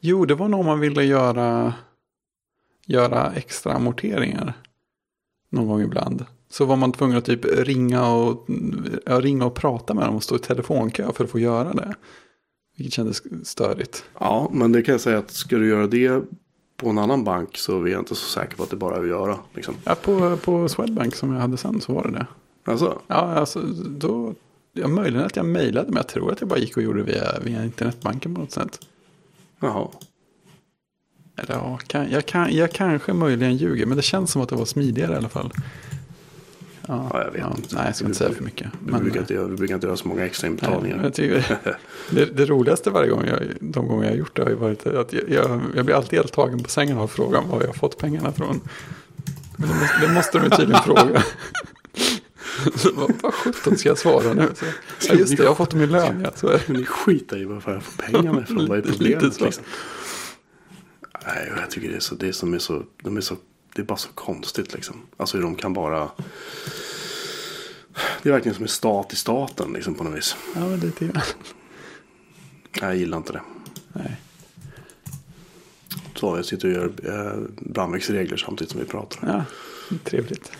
jo det var nog om man ville göra, göra extra amorteringar. Någon gång ibland. Så var man tvungen att typ ringa och, ja, ringa och prata med dem och stå i telefonkö för att få göra det. Vilket kändes störigt. Ja, men det kan jag säga att ska du göra det på en annan bank så är jag inte så säker på att det bara är att göra. Liksom. Ja, på, på Swedbank som jag hade sen så var det det. Alltså, Ja, alltså då, ja, möjligen att jag mejlade, men jag tror att jag bara gick och gjorde det via, via internetbanken på något sätt. jaha. Eller ja, kan, jag, kan, jag kanske möjligen ljuger, men det känns som att det var smidigare i alla fall. Ja, Ja, jag vet inte. Nej, jag ska inte säga för mycket. Vi, Men, brukar inte, vi brukar inte göra så många extra nej, inbetalningar. jag tycker, det, det roligaste varje gång jag, de gånger jag har gjort det har ju varit att jag, jag, jag blir alltid helt tagen på sängen av frågan var jag har fått pengarna från. Det, måste, det måste de tydligen fråga. Så vad, sjutton ska jag svara nu? Så, ja, just det, jag har fått dem i lön. Ja, så är det. Men ni skiter i varför jag får pengarna ifrån. Vad är problemet? Liksom? Nej, jag tycker det är så, det som är så, de är så, det är bara så konstigt liksom. Alltså hur de kan bara. Det är verkligen som en stat i staten liksom på något vis. Ja, men lite grann. Nej, jag gillar inte det. Nej. Så jag sitter och gör eh, brandvägsregler samtidigt som vi pratar. Ja, trevligt.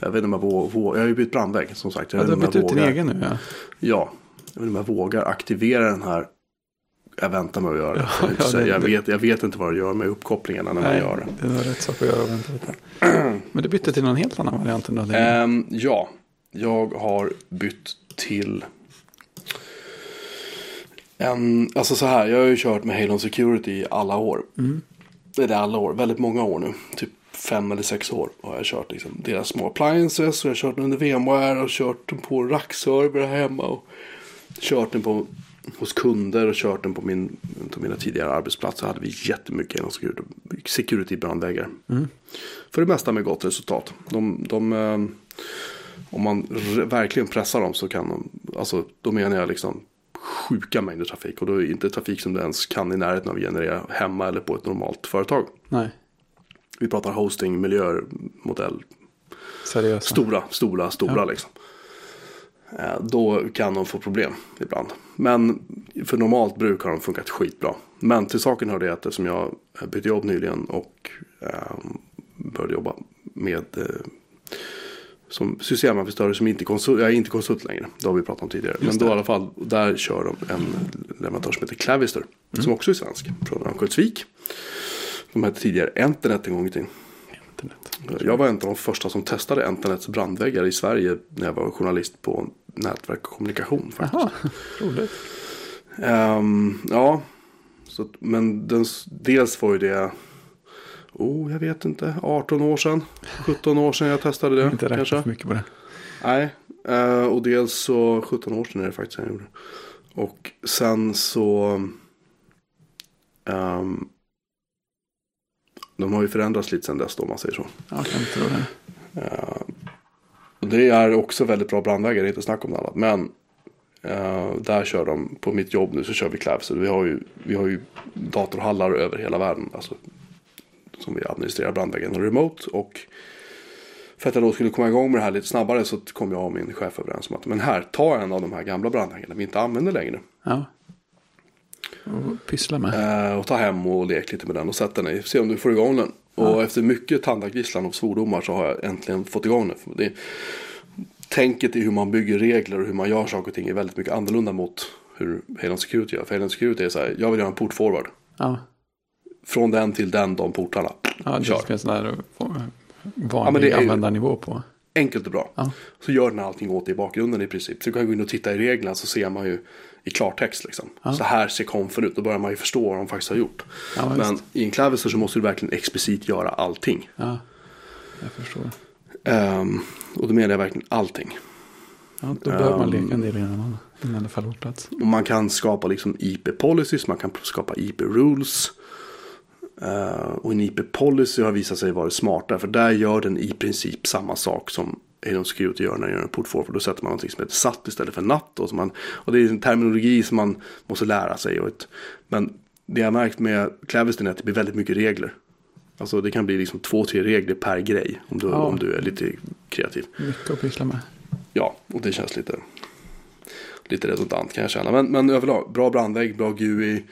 Jag vet inte om jag vågar, jag har ju bytt brandvägg som sagt. Jag Ja, du har bytt ut din egen nu, ja. Ja, jag vet inte om jag vågar aktivera den här. Jag väntar med att göra det. Ja, jag, ja, det- jag, vet, jag vet inte vad det gör med uppkopplingarna när man Nej, gör det. det var rätt sak att göra. Vänta lite. Men du bytte till någon helt annan variant än du. Ehm, ja, jag har bytt till en, alltså så här, jag har ju kört med Halon Security i alla år. Mm. Det är det alla år, väldigt många år nu. Typ fem eller sex år har jag kört liksom. deras små appliances och jag har kört den under VMware och kört den på rackserver hemma och kört den på hos kunder och kört den på, min, på mina tidigare arbetsplatser hade vi jättemycket genom security, security brandväggar. För det mesta med gott resultat. De, de, eh, om man verkligen pressar dem så kan de, alltså då menar jag liksom sjuka mängder trafik. Och då är det inte trafik som du ens kan i närheten av att generera hemma eller på ett normalt företag. Nej, Vi pratar hosting, miljöer, modell, seriösa. Stora, stora, stora Ja. liksom. Eh, Då kan de få problem ibland. Men för normalt bruk har de funkat skitbra. Men till saken hör det att eftersom jag bytte jobb nyligen och eh, började jobba med eh, som systemadministratör som inte konsult, jag är inte konsult längre. Det har vi pratat om tidigare. Men då i alla fall, där kör de en leverantör som heter Clavister. Som också är svensk. Från Örnsköldsvik. De hette tidigare Internet en gång i tiden. Internet. Jag var en av de första som testade Internets brandväggar i Sverige när jag var journalist på nätverk och kommunikation. Faktiskt. Jaha, roligt. Ehm, ja, så, men den, dels var ju det, oh, jag vet inte, 18 år sedan, 17 år sedan jag testade det. Inte kanske. för mycket på det. Nej, eh, och dels så 17 år sedan är det faktiskt jag gjorde. Och sen så ehm, de har ju förändrats lite sedan dess då, om man säger så. Jag kan tro det. Och det är också väldigt bra brandväggar, det är inte snack om det annat. Men eh, där kör de, på mitt jobb nu så kör vi Clavis. Vi har ju, vi har ju datorhallar över hela världen. Alltså, som vi administrerar brandväggen remote. Och för att jag då skulle komma igång med det här lite snabbare så kom jag och min chef överens om att men här, ta en av de här gamla brandväggarna vi inte använder längre. Ja. Och pyssla med. Eh, och ta hem och lek lite med den och sätt den i. Se om du får igång den. Och efter mycket tandagnisslan och svordomar så har jag äntligen fått igång den. För Det, tänket i hur man bygger regler och hur man gör saker och ting är väldigt mycket annorlunda mot hur Halon Security gör. För Halon Security är så här, jag vill göra en port forward. Ja, Från den till den, de portarna. ja det Kör. ska en sån där vanlig Ja, det är användarnivå på. Enkelt och bra. Ja. Så gör den allting åt dig i bakgrunden i princip. Så du kan gå in och titta i reglerna så ser man ju i klartext liksom. Så här ser konfen ut. Då börjar man ju förstå vad de faktiskt har gjort. Ja. Men i en Clavister så måste du verkligen explicit göra allting. Ja, jag förstår. Ehm, och då menar jag verkligen allting. Ja, då behöver man Um, leka en del innan man, innan det faller på plats. Och man kan skapa liksom IP-policies, man kan skapa IP-rules. Uh, och en IP-policy har visat sig vara smartare. För där gör den i princip samma sak som Halon Security gör när den gör en port forward. Då sätter man någonting som heter SAT istället för NAT. Och, så man, och det är en terminologi som man måste lära sig. Och ett, men det jag märkt med Claviston är att det blir väldigt mycket regler. Alltså det kan bli liksom två, tre regler per grej. Om du, Ja. om du är lite kreativ. Mycket att pyssla med. Ja, och det känns lite, lite redundant kan jag känna. Men, men överlag, bra brandvägg, bra GUI.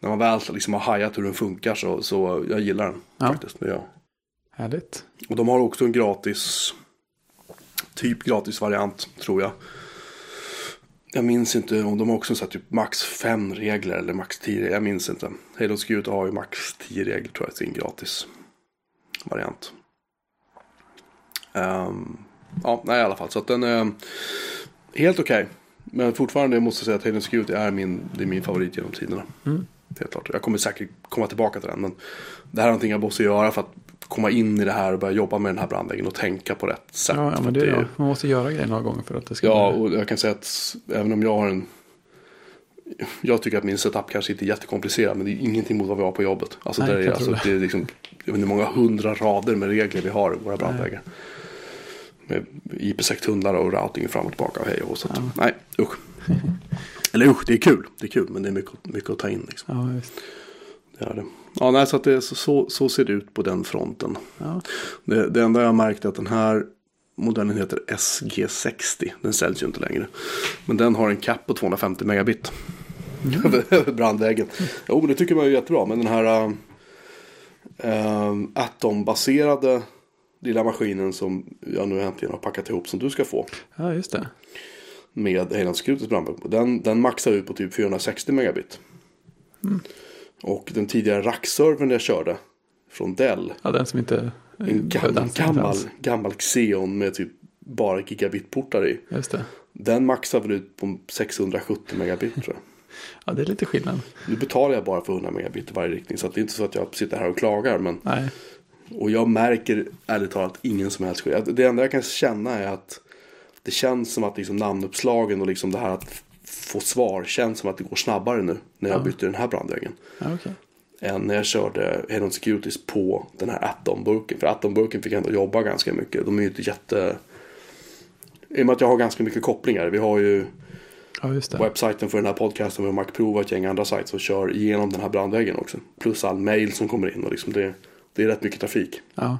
När man väl liksom har hajat hur den funkar så, så jag gillar den Ja. faktiskt. Ja. Härligt. Och de har också en gratis, typ gratis variant tror jag. Jag minns inte om de har också satt typ max fem regler eller max tio. Jag minns inte. Halo Security har ju max tio regler tror jag sin gratis variant. Ehm, ja, nej i alla fall. Så att den är helt okej. Men fortfarande måste jag säga att Halo Security är min, det är min favorit genom tiderna. Mm. Helt klart. Jag kommer säkert komma tillbaka till den. Men det här är någonting jag måste göra för att komma in i det här och börja jobba med den här brandväggen och tänka på rätt sätt. Ja, ja men att det är det. Man måste göra grejer några gånger för att det ska Ja, bli... och jag kan säga att även om jag har en... Jag tycker att min setup kanske inte är jättekomplicerad, men det är ingenting mot vad vi har på jobbet. Alltså, Nej, där är, jag alltså det är liksom, jag vet inte många hundra rader med regler vi har i våra brandväggar. Med IP-sekt-hundar och routing fram och tillbaka och hej och så. att- Nej, usch. Eller usch, det är kul. Det är kul, men det är mycket, mycket att ta in. Liksom. Ja, visst. Det är det. Ja, nej, så, att det, så, så, ser det ut på den fronten. Ja. Det, det enda jag märkt är att den här modellen heter SG60. Den säljs ju inte längre. Men den har en cap på 250 megabit. Över över brandväggen. Jo, men det tycker man är jättebra. Men den här äh, Atom-baserade lilla maskinen som jag nu äntligen har packat ihop som du ska få. ja, just det. Med Hejland Securities brandvägg. Den, den maxar ut på typ 460 megabit. Och den tidigare rackservern jag körde från Dell. Ja, den som inte... En gammal, gammal, gammal Xeon med typ bara gigabitportar i. Just det. Den maxar väl ut på 670 megabit tror jag. Ja, det är lite skillnad. Nu betalar jag bara för 100 megabit i varje riktning. Så det är inte så att jag sitter här och klagar. Men, Nej. och jag märker ärligt talat ingen som helst skillnad. Det enda jag kan känna är att det känns som att liksom namnuppslagen och liksom det här att få svar känns som att det går snabbare nu när jag Ja. bytte den här brandväggen. Ja, okej. Än när jag körde Head On Securities på den här Atom-burken. För Atom-burken fick ändå jobba ganska mycket. De är ju inte jätte... I och med att jag har ganska mycket kopplingar. Vi har ju Ja, webbsajten för den här podcasten. Vi har Macprov och ett gäng andra sajter som kör igenom den här brandväggen också. Plus all mail som kommer in. Och liksom det, det är rätt mycket trafik. Ja.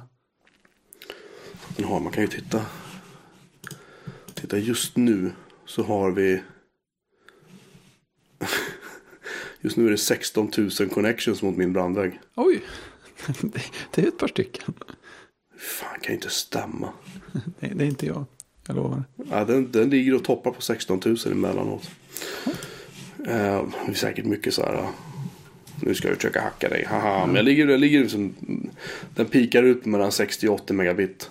Den har, man kan ju titta. Titta just nu så har vi. Just nu är det 16 000 connections mot min brandvägg. Oj. Det, är ett par stycken. Fan kan ju inte stämma. Det, det är inte jag. Jag lovar. Ja, den, den ligger och toppar på 16 000 emellanåt. Eh, det är säkert mycket så här. Nu ska jag försöka hacka dig. Haha. Men jag ligger, jag ligger liksom, den pikar ut mellan 60 och 80 megabit.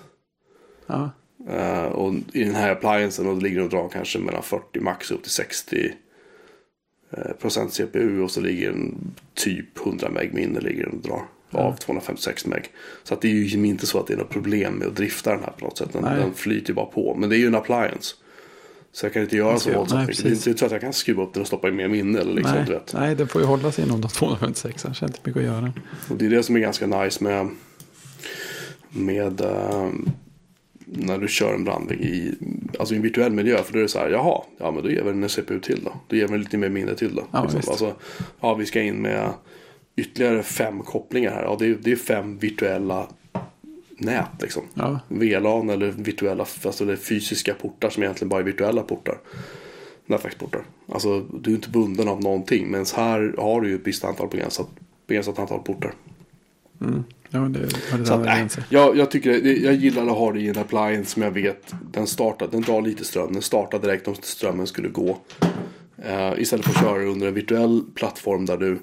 Ja. Eh, och i den här appliancen och ligger och drar kanske mellan 40 max upp till 60 eh, procent CPU och så ligger en typ 100 meg minne ligger den och drar av 256 meg. Så att det är ju inte så att det är något problem med att drifta den här på något sätt. Den, den flyter bara på. Men det är ju en appliance. Så jag kan inte göra så våldsamt mycket. Det är inte så att jag kan skruva upp den och stoppa in mer minne. Eller liksom, du nej, vet. nej, den får ju hålla sig inom de 256. Annars är det inte mycket att göra. Och det är det som är ganska nice med, med eh, när du kör en brandvägg i, alltså i en virtuell miljö. För då är det så här, jaha, ja men då ger vi den en CPU till då. Då ger vi lite mer minne till då. Ja, liksom. alltså, ja, vi ska in med ytterligare fem kopplingar här. Ja, det är, det är fem virtuella nät liksom. Ja, VLAN eller virtuella, alltså det är fysiska portar som egentligen bara är virtuella portar. Nätverksportar. Alltså du är inte bunden av någonting. Men här har du ju ett visst antal begränsat, begränsat antal portar. mm. Ja det det Så att, jag, jag, tycker, det- jag gillar att ha det i en appliance som jag vet den startar, den drar lite ström. Den startar direkt om strömmen skulle gå. Eh, istället för att köra under en virtuell plattform där du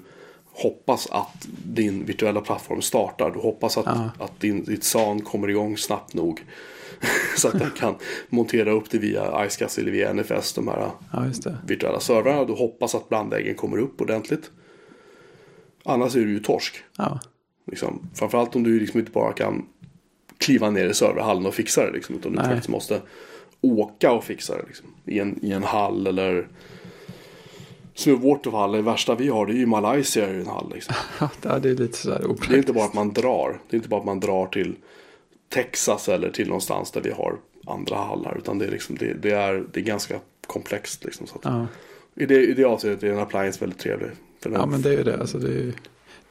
hoppas att din virtuella plattform startar. Du hoppas att, Ja. att din, ditt SAN kommer igång snabbt nog. så att den kan montera upp det via iSCSI eller via NFS. De här Ja, virtuella servrarna. Du hoppas att blandväggen kommer upp ordentligt. Annars är du ju torsk. Ja, Liksom. Framförallt om du liksom inte bara kan kliva ner i serverhallen och fixa det. Liksom, utan du Nej. faktiskt måste åka och fixa det. Liksom, i, en, I en hall eller som i vårt fall, det värsta vi har det är ju Malaysia i en hall. Liksom. ja det är lite sådär Det är opraktiskt. inte bara att man drar. Det är inte bara att man drar till Texas eller till någonstans där vi har andra hallar. Utan det är, liksom, det, det är, det är ganska komplext. Liksom, så att, Ja. i, det, I det avseendet är en appliance väldigt trevlig. Ja, men det är ju det. Alltså, det, är,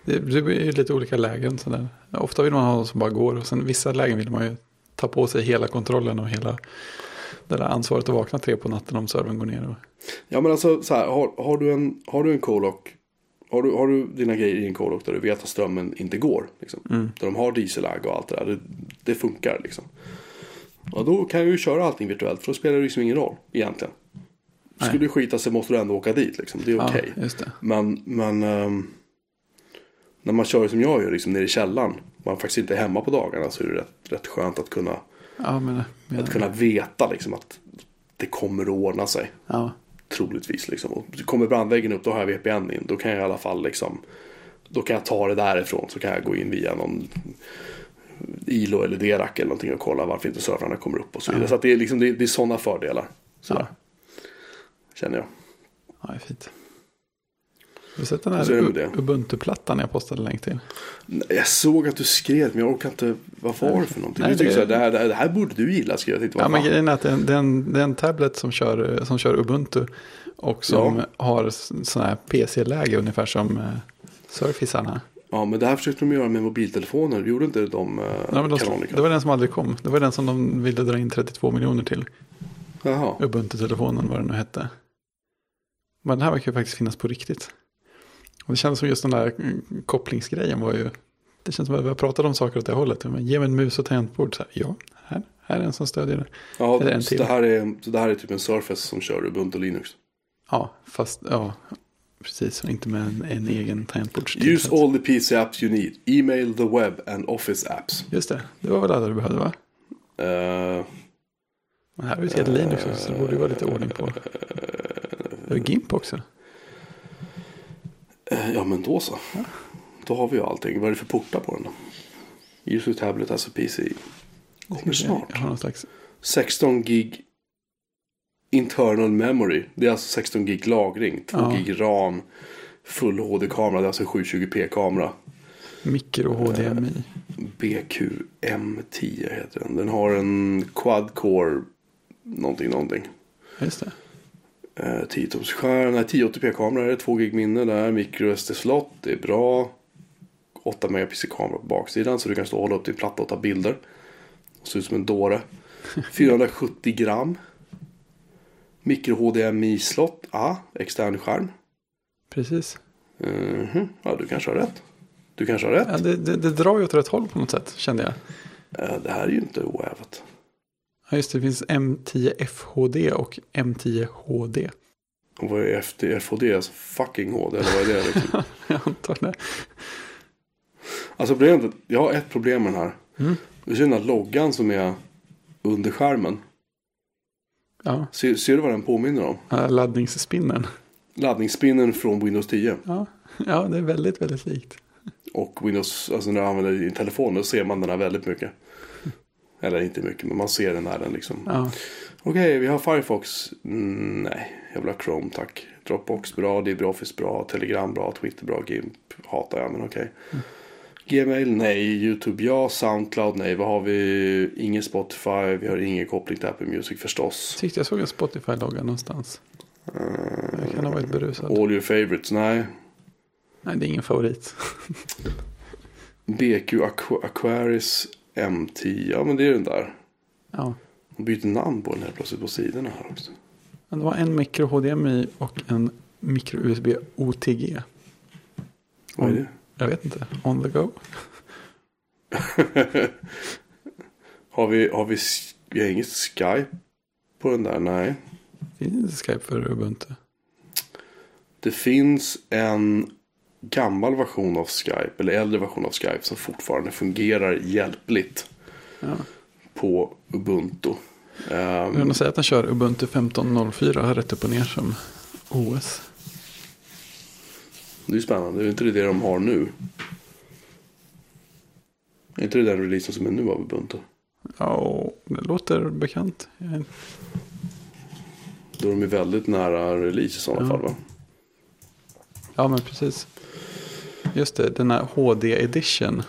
det, det blir ju lite olika lägen. Sådär. Ofta vill man ha något som bara går. Och sen vissa lägen vill man ju ta på sig hela kontrollen och hela det där ansvaret att vakna tre på natten om servern går ner. Och, Ja men alltså så här, har, har du en, har du en coloc, har du, har du dina grejer i en coloc där du vet att strömmen inte går. Liksom, Mm. Där de har diesellag och allt det där. Det, det funkar liksom. Och då kan jag ju köra allting virtuellt för då spelar det liksom ingen roll egentligen. Nej. Skulle du skita sig måste du ändå åka dit liksom. Det är okej. Ja, just det. Men, men ehm, när man kör som jag gör liksom nere i källaren. Man faktiskt inte är hemma på dagarna så är det rätt, rätt skönt att kunna, Ja, men, men, att kunna veta liksom att det kommer att ordna sig. ja, Troligtvis liksom. Och kommer brandväggen upp då har jag VPN in. Då kan jag i alla fall liksom. Då kan jag ta det därifrån. Så kan jag gå in via någon ILO eller DERAC eller någonting och kolla varför inte servrarna kommer upp och så vidare. Ja. Så det är liksom det, det är sådana fördelar. Sådär, ja, Känner jag. ja, det är fint. Har du sett den här Ubuntu-plattan jag postade länk till? Nej, Jag såg att du skrev men jag orkar inte. Vad var det för någonting? Nej, du det- så här, det, här, det, här, borde du gilla skrev jag. tänkte, Ja, men grejen är att det är en, det är en, det är en tablet som kör, som kör Ubuntu. Och som Ja. har sådana här PC-läge ungefär som eh, Surfacearna. ja men det här försökte de göra med mobiltelefoner. Det gjorde inte de uh, Ja, men de, Canonical? det var den som aldrig kom. Det var den som de ville dra in 32 miljoner till. Jaha. Ubuntu-telefonen vad den nu hette. Men den här verkar ju faktiskt finnas på riktigt. Och det kändes som just den där kopplingsgrejen var ju. Det känns som att vi har pratat om saker åt det hållet. Men ge mig en mus och tangentbord. Så här, ja, här, här är en som stödjer det. Ja, det en så det, här är, så det här är typ en Surface som kör Ubuntu Linux. Ja, fast ja, precis. Inte med en, en egen tangentbords. Use all the PC apps you need. Email, the web and office apps. Just det, det var väl alla du behövde va? Eh, Men här är ju ett helt Linux också, så det borde ju vara lite ordning på. Det är GIMP också. Eh, ja men då så. Då har vi ju allting. Vad är det för portar på den då? Use tablet as a PC. Kommer snart. Jag har någon slags, 16 gig internal memory. Det är alltså 16 gig lagring. 2 Ja. gig ram. Full HD-kamera. Det är alltså 720p-kamera. Mikro HDMI. BQM10 heter den. Den har en quad-core någonting, någonting. Just det. Eh, 10 tums skärm, nej 1080p-kamera är det, 2 gig minne där, micro SD-slott, det är bra. 8 megapixel kamera på baksidan så du kan stå och hålla upp din platta och ta bilder. Och se ut som en dåre. 470 gram. Micro HDMI-slott, ah, extern skärm. Precis. Mhm, Ja, du kanske har rätt. Du kanske har rätt. Ja, det, det, det drar ju åt rätt håll på något sätt, kände jag. Eh, Det här är ju inte oävet. Ja, just det. Det finns M10 FHD och M10 HD. Och vad är FHD? Alltså fucking HD, eller vad är det? Liksom? Jag antar det. Alltså problemet, jag har ett problem med den här. Mm. Du ser den här loggan som är under skärmen. Ja, Ser, ser du vad den påminner om? äh, laddningsspinnen. Laddningsspinnen från Windows 10. Ja. ja, det är väldigt, väldigt likt. Och Windows, alltså när du använder din telefon, då ser man den här väldigt mycket. Eller inte mycket, men man ser den här den liksom. Ja, Okej, vi har Firefox. Mm, nej, jag vill ha Chrome tack. Dropbox bra, LibreOffice bra, Telegram bra, Twitter bra, GIMP hatar jag men okej. Gmail nej, YouTube ja, Soundcloud nej, vad har vi? Ingen Spotify, vi har ingen koppling till Apple Music förstås. tyckte jag såg en Spotify-logga någonstans. Jag kan ha varit berusad. All your favorites, nej. Nej, det är ingen favorit. BQ Aqu- Aquaris M10, ja men det är den där. Ja, De byter namn på den här plötsligt på sidorna här också. men det var en mikro HDMI och en mikro USB OTG. Vad är det? Jag vet inte. On the go. Har vi, har vi, vi har inget Skype på den där? Nej. Finns inte Skype för Ubuntu? Det finns en gammal version av Skype, eller äldre version av Skype som fortfarande fungerar hjälpligt Ja. på Ubuntu. Jag vill nog säga att den kör Ubuntu 15.04 rätt upp och ner som OS. det är spännande, är inte det det de har nu? Är inte det den releasen som är nu av Ubuntu? Ja, det låter bekant. Jag- Då är de är väldigt nära release i sådana Ja. fall va? Ja, men precis. Just det, den här HD edition.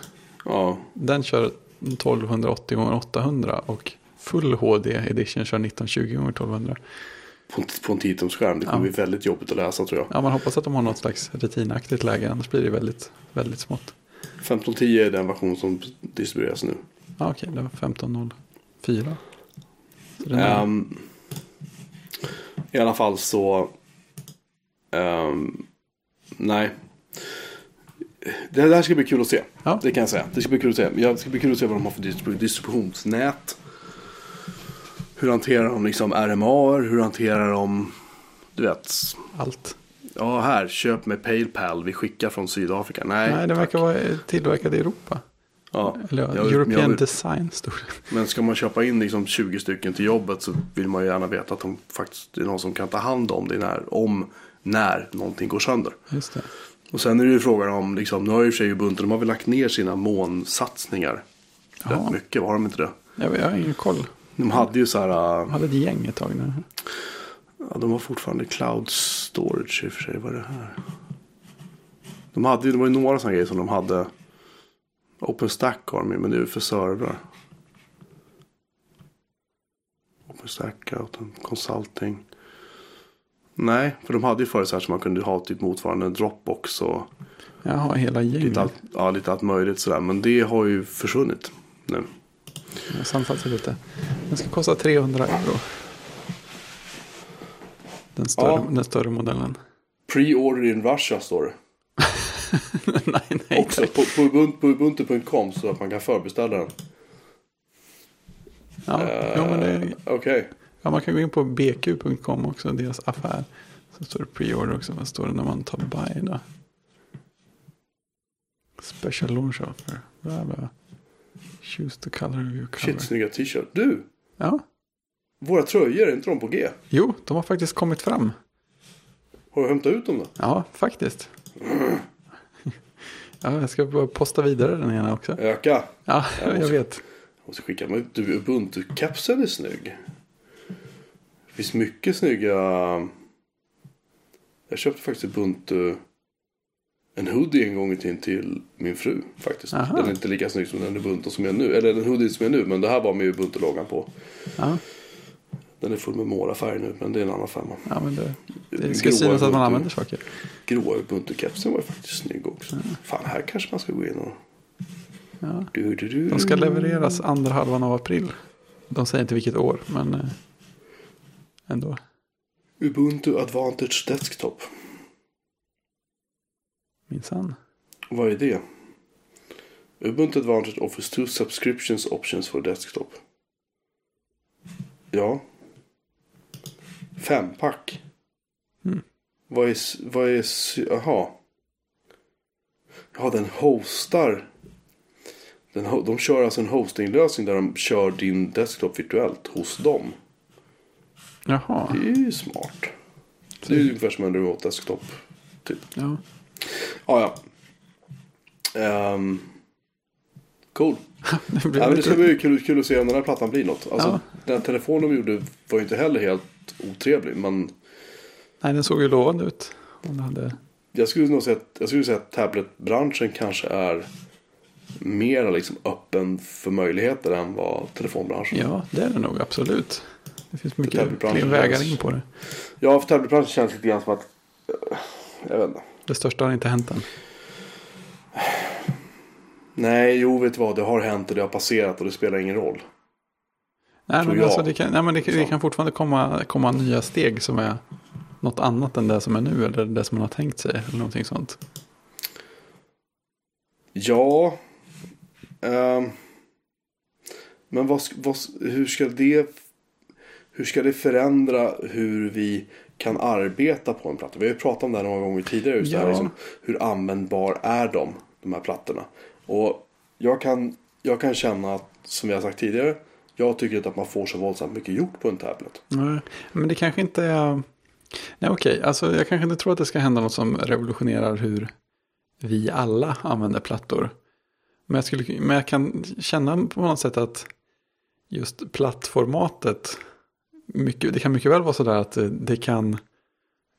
Ja, Den kör 1280 x 800 och full HD edition kör 1920 x 1200. på, på en 10 skärm. Det kommer Ja. bli väldigt jobbigt att läsa tror jag. Ja, man hoppas att de har något slags retinaktigt läge, annars blir det väldigt, väldigt smått. 1510 är den version som distribueras nu. Ja, okej, det var 1504. Så den är, Ehm, I alla fall så... ehm, nej. Det här ska bli kul att se. Ja. Det kan jag säga. Det ska bli kul att se. Ja, Det ska bli kul att se vad de har för distribu- distributionsnät. Hur hanterar de liksom RMA? Hur hanterar de... Du vet. allt. Ja, här. Köp med Paypal. Vi skickar från Sydafrika. Nej, Nej, det tack. verkar vara tillverkad i Europa. Ja. Eller ja, Jag European jag Design stod det. Men ska man köpa in liksom 20 stycken till jobbet så vill man ju gärna veta att de faktiskt är någon som kan ta hand om det när, om när någonting går sönder. Just det. Och sen är det ju frågan om, liksom, nu har ju i och för sig Ubuntu, de har väl lagt ner sina månsatsningar Ja. rätt mycket, har de inte det? Jag, jag har ingen koll. De hade ju så här, äh, hade ett gäng ett tag nu. ja, de har fortfarande cloud storage i och för sig, vad är det här? De hade ju, det var ju några sådana grejer som de hade. OpenStack har de ju, men det är ju för servrar. OpenStack, Consulting. Nej, för de hade ju förut så här som man kunde ha typ motsvarande Dropbox och Jag har hela lite gänget. allt, ja, lite allt möjligt sådär. Men det har ju försvunnit nu. Jag lite. Den ska kosta 300 euro. Den större, Ja. den större modellen. Pre-order in Russia står det. nej, nej. Också på, på, Ubuntu- på ubuntu.com så att man kan förbeställa den. Ja, ja, men det, Eh, Okej. Ja, man kan gå in på bq.com också, deras affär. Så står det pre-order också. Vad står det när man tar buy då? Special launch offer. Bla, bla. Choose the color of your cover. Shit, snygga t-shirt. Du, Ja, våra tröjor, är inte de på G? jo, de har faktiskt kommit fram. Har du hämtat ut dem då? Ja, faktiskt. Ja, jag ska bara posta vidare den ena också. Öka. Ja, Jag jag måste- vet. Jag måste skicka. Men du, Ubuntu-kepsen är snygg. Finns mycket snygga. Jag köpte faktiskt Ubuntu. En hoodie en gång i tiden till min fru faktiskt. Aha. Den är inte lika snygg som den Ubuntu som jag nu. Eller den hoodie som jag nu. Men det här var med Ubuntu-loggan på. Ja, Den är full med Mora-färg nu. Men det är en annan femma. ja men det, det ska synas att man använder saker. Gråa Ubuntu-kepsen var faktiskt snygg också. Fan, här kanske man ska gå in och... Ja. Du, du, du. De ska levereras andra halvan av april. De säger inte vilket år, men eh, ändå. Ubuntu Advantage Desktop. Minsann. Vad är det? Ubuntu Advantage offers two subscriptions options for desktop. Ja. Fempack. Mm. Vad är... Vad är... Jaha. Ja, den hostar. Den, de kör alltså en hostinglösning där de kör din desktop virtuellt hos dem. Jaha. Det är ju smart. Det är ju ungefär som en remote desktop. Typ. Ja. Ja, ja. Ehm, cool. Det blir Ja, men det ska bli kul, kul att se om den här plattan blir något. Alltså, Ja. Den telefon de gjorde var ju inte heller helt otrevlig. Men Nej, den såg ju lovande ut. Det hade... jag skulle nog säga att, jag skulle säga att tabletbranschen kanske är mer liksom öppen för möjligheter än vad telefonbranschen är. Ja, det är det nog absolut. Det finns mycket fler vägar in på det. Ja, för tabletbranschen känns lite grann som att... eh, Jag vet inte. Det största har inte hänt än. Nej, jo, vet du vad? Det har hänt och det har passerat och det spelar ingen roll. Nej, Tror men alltså, det, kan, nej, men det, det Så. kan fortfarande komma, komma nya steg som är något annat än det som är nu eller det som man har tänkt sig. Eller någonting sånt. Ja. ehm, men vad, vad, hur ska det hur ska det förändra hur vi kan arbeta på en platta? Vi har ju pratat om det här några gånger tidigare. Just det här, Ja. liksom, hur användbar är de, de här plattorna? Och jag kan, jag kan känna att, som jag har sagt tidigare, jag tycker inte att man får så våldsamt mycket gjort på en tablet. Nej, men det kanske inte är... Nej, okej. Alltså, jag kanske inte tror att det ska hända något som revolutionerar hur vi alla använder plattor. Men jag, skulle, men jag kan känna på något sätt att just plattformatet, mycket, det kan mycket väl vara sådär att det, det kan,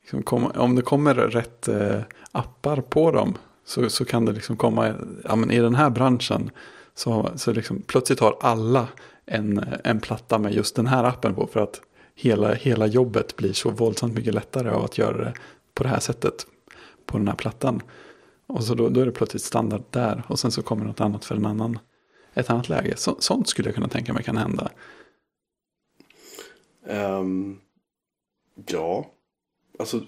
liksom komma, om det kommer rätt eh, appar på dem, så, så kan det liksom komma, ja men i den här branschen, så, så liksom, plötsligt har alla en, en platta med just den här appen på, för att hela, hela jobbet blir så våldsamt mycket lättare av att göra det på det här sättet på den här plattan. Och så då, då är det plötsligt standard där och sen så kommer något annat för en annan, ett annat läge. Så, sånt skulle jag kunna tänka mig kan hända. Ehm, ja, alltså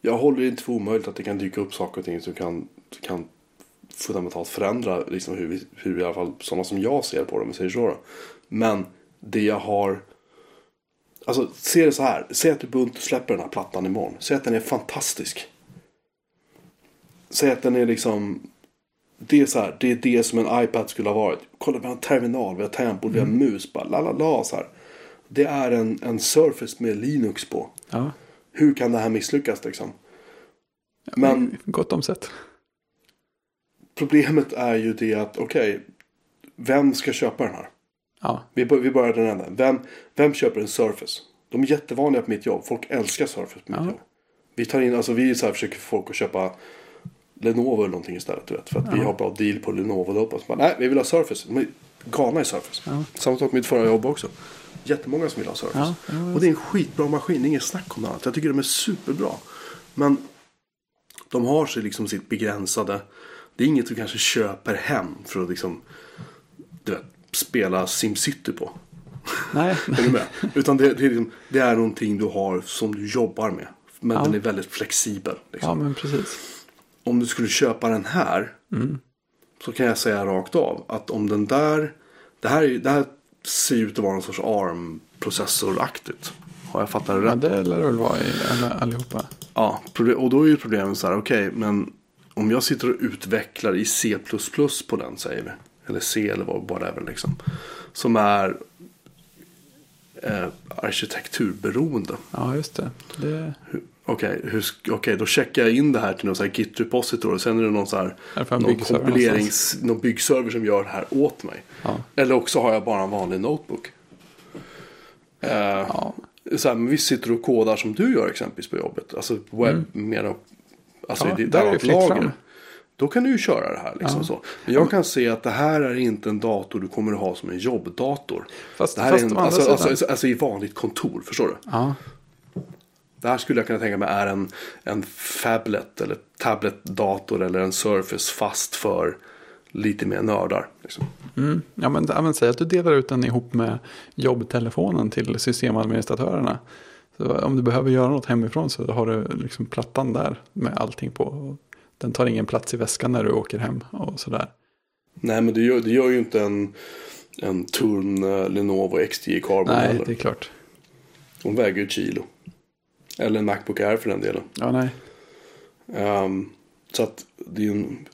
jag håller det inte för omöjligt att det kan dyka upp saker och ting som kan, kan fundamentalt förändra liksom hur, vi, hur i alla fall sådana som jag ser på det, om vi säger så. Då. Men det jag har, alltså se det så här, säg att Ubuntu släpper den här plattan imorgon, säg att den är fantastisk. Säg att den är liksom det är så här, det är det som en iPad skulle ha varit. Kolla, vi har en terminal, vi har tempo, vi har en mus, bara la la la så här. Det är en, en Surface med Linux på. Ja, Hur kan det här misslyckas liksom? Men gott om sett. problemet är ju det att, okej, vem ska köpa den här? Ja, Vi, vi börjar den änden. Vem, vem köper en Surface? De är jättevanliga på mitt jobb. Folk älskar Surface på mitt Ja. jobb. Vi tar in, alltså vi så här försöker få folk att köpa Lenovo eller någonting istället. Du vet, för att vi Ja. har bra deal på Lenovo. Då, så bara, Nej, vi vill ha Surface. De är galna i Surface. Ja. Samma sak med mitt förra jobb också. Jättemånga som vill ha Surface. Ja, ja, Och det är en skitbra maskin. Det är inget snack om det annat. Jag tycker de är superbra. Men de har sig liksom sitt begränsade. Det är inget du kanske köper hem för att liksom du vet, spela SimCity på. nej, Är du med? Utan det, det, är liksom, det är någonting du har som du jobbar med. Men Ja. den är väldigt flexibel. Liksom. ja men precis. Om du skulle köpa den här. Mm. Så kan jag säga rakt av. Att om den där. Det här, är- det här ser ut att vara någon sorts ARM-processoraktigt. Har jag fattat det Ja, rätt? det lär det väl vara i alla, allihopa. Ja, och då är ju problemet så här. Okej, men om jag sitter och utvecklar i C++ på den säger vi. Eller C eller vad whatever liksom. Som är eh, arkitekturberoende. Ja, just det. det Hur- Okej, sk- okej, då checkar jag in det här till någon så här Git repository. Och sen är det någon så här, det någon kompilerings, någon byggserver som gör det här åt mig. Ja. Eller också har jag bara en vanlig notebook. Eh, ja. så här, visst sitter och kodar som du gör exempelvis på jobbet. Alltså webb, mer, alltså Mm. Ja, ditt där är det annat fritt lager. fram. Då kan du ju köra det här liksom så. Men jag kan se att det här är inte en dator du kommer att ha som en jobbdator. Fast, Det här är en, alltså, sidan. alltså, alltså, i vanligt kontor, förstår du? Det här skulle jag kunna tänka mig är en, en Fablet eller tabletdator eller en Surface fast för lite mer nördar. Liksom. mm, ja, men, ja, men säg att du delar ut den ihop med jobbtelefonen till systemadministratörerna. Så om du behöver göra något hemifrån så har du liksom plattan där med allting på. Den tar ingen plats i väskan när du åker hem och sådär. Nej men det gör, det gör ju inte en, en tunn eh, Lenovo X10 Carbon Nej, heller. det är klart. De väger ju ett kilo. Eller en Macbook Air för den delen. Ja, nej. Ehm, så att det är en...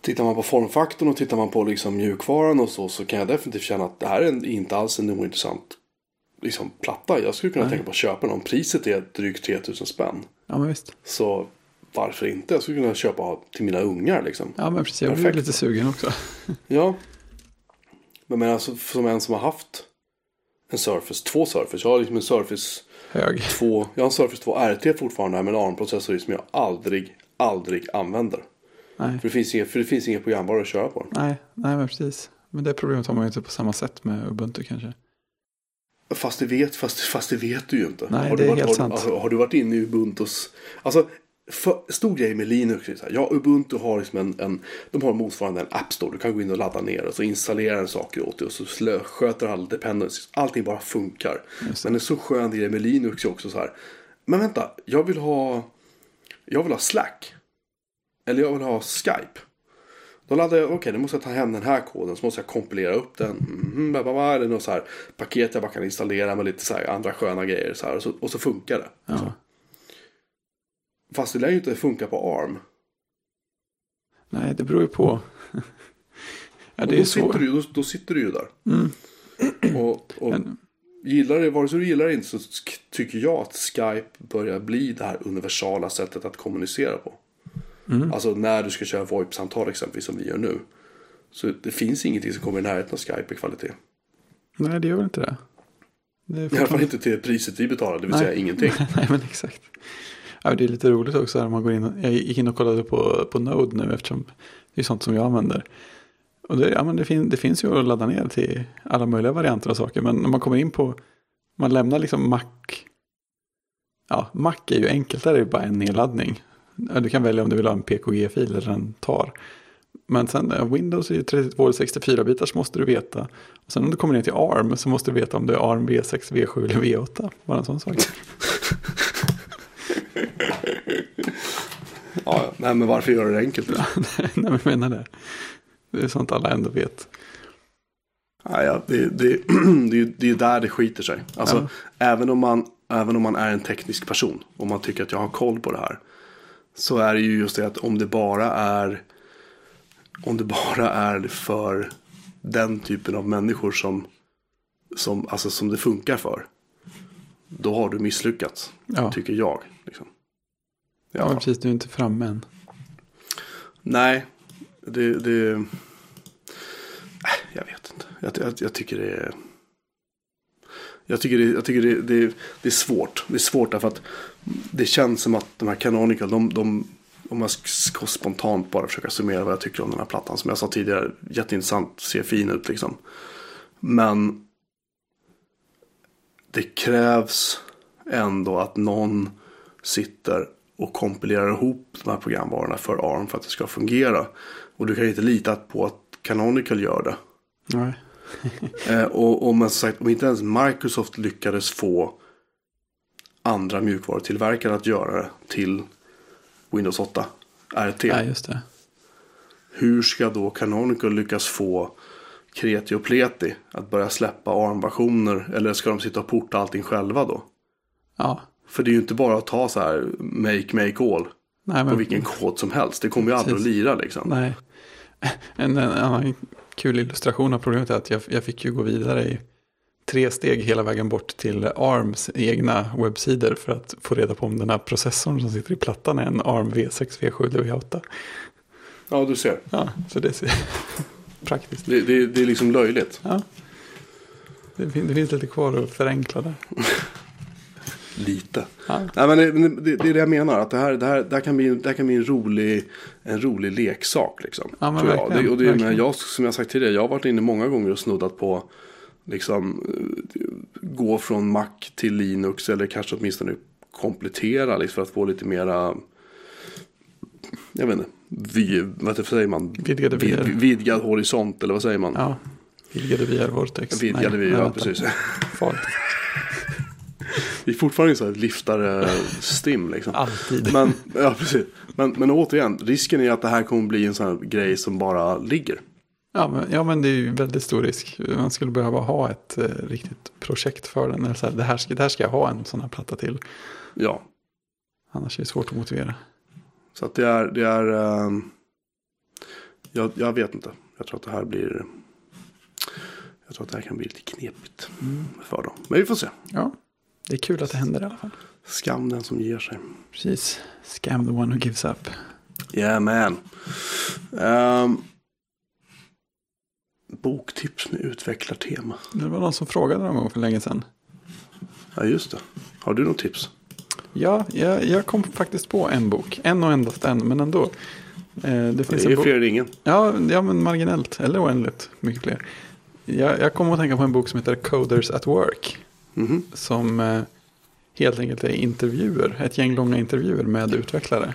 Tittar man på formfaktorn och tittar man på liksom mjukvaran och så. Så kan jag definitivt känna att det här är inte alls en ointressant liksom, platta. Jag skulle kunna Nej. tänka på att köpa den om priset är drygt 3000 spänn. Ja, men visst. Så varför inte? Jag skulle kunna köpa till mina ungar liksom. Ja, men precis. Jag blir lite sugen också. Ja. Men, men alltså som en som har haft en Surface, två Surface. Jag har liksom en Surface Hög. 2, jag har en Surface 2 RT fortfarande med en ARM-processor i som jag aldrig, aldrig använder. Nej, För det finns inget, för det finns inget programvara att köra på nej, nej, men precis. Men det problemet har man ju inte på samma sätt med Ubuntu kanske. Fast det vet, fast, fast det vet du ju inte. Nej, har det du är varit, helt har, sant. Har, har du varit inne i Ubuntus? Alltså, för, stor grej med Linux är så här, ja, Ubuntu har liksom en, en, de har motsvarande en App Store. Du kan gå in och ladda ner och så installerar den saker åt dig och så slö, sköter alla dependencies. Allting bara funkar. Men en så skön grej med Linux är också så här, men vänta, jag vill ha, jag vill ha Slack. Eller jag vill ha Skype. Då laddar jag, okej, då måste jag ta hem den här koden. Så måste jag kompilera upp den. Mm, ba, är det något så här paket jag bara kan installera med lite så här andra sköna grejer. Så här, och, så, och så funkar det. Ja. Fast det lär ju inte funka på ARM. Nej, det beror ju på. ja, det är då, så. sitter du, då, då sitter du ju där. Mm. Och, och Men, gillar det, vare sig du gillar det inte så tycker jag att Skype börjar bli det här universala sättet att kommunicera på. mm. Alltså när du ska köra VoIP-samtal exempelvis som vi gör nu. Så det finns ingenting som kommer i närheten av Skype i kvalitet. Nej, det gör väl inte det. det är I alla fall inte till priset vi betalar, det vill Nej. säga ingenting. Nej, men exakt. Ja, det är lite roligt också när man går in. och- Jag gick in och kollade på, på Node nu eftersom det är sånt som jag använder. Och det, ja, men det, fin, det finns ju att ladda ner till alla möjliga varianter av saker. Men när man kommer in på, man lämnar liksom Mac. Ja, Mac är ju enkelt, där är det bara en nedladdning. Du kan välja om du vill ha en PKG-fil eller en TAR. Men sen Windows är ju 32 64 bitars måste du veta. Och sen om du kommer ner till ARM så måste du veta om det är ARM V6, V7 eller V8. Bara en sån sak. Ja. Nej, men varför göra det enkelt? Nej, men jag menar det. Det är sånt alla ändå vet. Ja, ja, det, det, det, är- det är där det skiter sig. Alltså, Ja. även, om man, även om man är en teknisk person och man tycker att jag har koll på det här. Så är det ju just det att om det bara är om det bara är för den typen av människor som, som, alltså, som det funkar för. Då har du misslyckats, Ja, tycker jag. Liksom. ja. men precis. Du är inte framme än. Nej, det... det äh, jag vet inte. Jag, jag, jag tycker det är... Jag tycker, det, jag tycker det, det, det är svårt. Det är svårt därför att det känns som att de här Canonical, de, de, om jag ska spontant bara försöka summera vad jag tycker om den här plattan. Som jag sa tidigare, jätteintressant, ser fin ut liksom. Men det krävs ändå att någon sitter och kompilerar ihop de här programvarorna för ARM för att det ska fungera. Och du kan ju inte lita på att Canonical gör det. Nej. Eh, och om, man sagt, om inte ens Microsoft lyckades få andra mjukvarutillverkare att göra det till Windows 8 RT. Ja, just det. Hur ska då Canonical lyckas få Kreti och Pleti att börja släppa ARM-versioner? Eller ska de sitta och porta allting själva då? Ja. För det är ju inte bara att ta så här make, make all Nej, på men, vilken kod som helst. Det kommer ju aldrig att lira liksom. nej. En, en annan kul illustration av problemet är att jag, jag fick ju gå vidare i tre steg hela vägen bort till ARMs egna webbsidor för att få reda på om den här processorn som sitter i plattan är en ARM V6, V7 eller V8. Ja, du ser. Ja, så det är praktiskt. Det, det, det är liksom löjligt. Ja, Det, det finns lite kvar att förenkla där. Lite. Ja. Nej, men det, men det, det är det jag menar. Att det här, det här, det här, kan, bli, det här kan bli en rolig, en rolig leksak. Liksom, Ja, men tror jag. Det, och det, verkligen. jag, som jag sagt tidigare, jag har varit inne många gånger och snuddat på liksom, gå från Mac till Linux. Eller kanske åtminstone komplettera liksom, för att få lite mera jag vet inte, vi, vad säger man? Vidgade vyer. Vid, vidgad horisont eller vad säger man? Ja, vidgade VR Vortex. Vidgade Nej, nej, ja precis. Farligt. Vi är fortfarande så här liftare-stim liksom. Alltid. Men, ja, precis. Men, men återigen, risken är att det här kommer bli en sån här grej som bara ligger. Ja men, ja, men det är ju väldigt stor risk. Man skulle behöva ha ett eh, riktigt projekt för den. Eller så här, det, här ska, det här ska jag ha en sån här platta till. Ja, Annars är det svårt att motivera. så att det är, det är ehm, jag, jag vet inte. Jag tror att det här blir, jag tror att det här kan bli lite knepigt för dem. Men vi får se. Ja, det är kul att det händer i alla fall. Skam den som ger sig. Precis. Scam the one who gives up. Yeah man. Ehm, boktips med utvecklartema. Det var någon som frågade någon gång för länge sedan. Ja just det. Har du något tips? Ja, jag, jag kom faktiskt på en bok. En och endast en, men ändå. Eh, det finns Det en är bok. fler än ingen. Ja, ja, men marginellt. Eller oändligt mycket fler. Jag, jag kommer att tänka på en bok som heter Coders at Work. Mhm. Som eh, helt enkelt är intervjuer. Ett gäng långa intervjuer med utvecklare.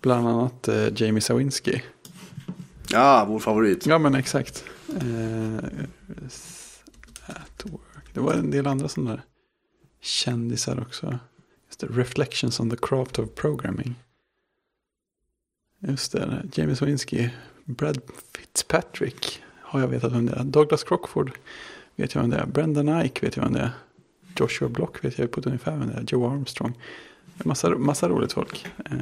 Bland annat eh, Jamie Sawinski. Ja, vår favorit. Ja, men exakt. Eh. Det var en del andra sådana där kändisar också. Just det, Reflections on the craft of programming. Just det, Jamie Sawinski. Brad Fitzpatrick har jag vetat vem det är. Douglas Crockford vet jag vem det är. Brendan Ike vet jag vem det är. Joshua Block vet jag på ett ungefär vem det är. Joe Armstrong. Massa, massa roligt folk. Eh,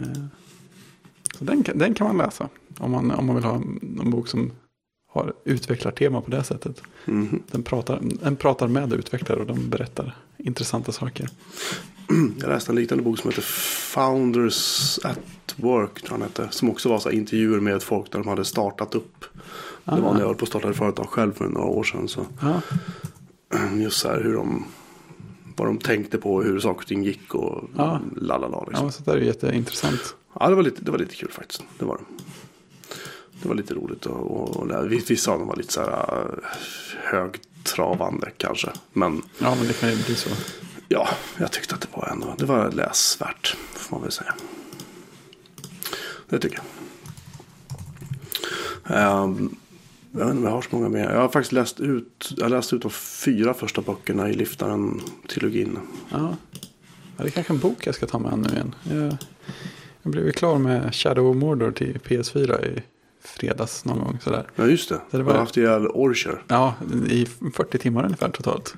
så den, den kan man läsa. Om man, om man vill ha en, bok som har utvecklartema på det sättet. Mhm. Den pratar, den pratar med utvecklare och de berättar intressanta saker. Jag läste en liknande bok som heter Founders at Work. Tror hette, som också var så intervjuer med folk där de hade startat upp. Det var Ah. när jag höll på att starta ett företag själv för några år sedan. Så Ja, just så här hur de, vad de tänkte på, hur saker och ting gick och Ja. lalala. ja Liksom. men så där är jätteintressant. Ja, det var, lite, det var lite kul faktiskt. Det var det. Det var lite roligt att och, och lära. Vissa av dem var lite så här äh, högtravande kanske. Men Ja, men det kan ju bli så. ja, jag tyckte att det var ändå, det var läsvärt. Får man väl säga. Det tycker jag. Ehm, jag vet inte om jag har så många mer. Jag har faktiskt läst ut, jag läst ut de fyra första böckerna i Liftaren-trilogin. Ja. ja, det är kanske en bok jag ska ta med nu igen. Jag, jag blev ju klar med Shadow of Mordor till PS4 i fredags någon gång. Sådär. Ja, just det. det Jag var- har haft ihjäl Orcher. Ja, i 40 timmar ungefär totalt.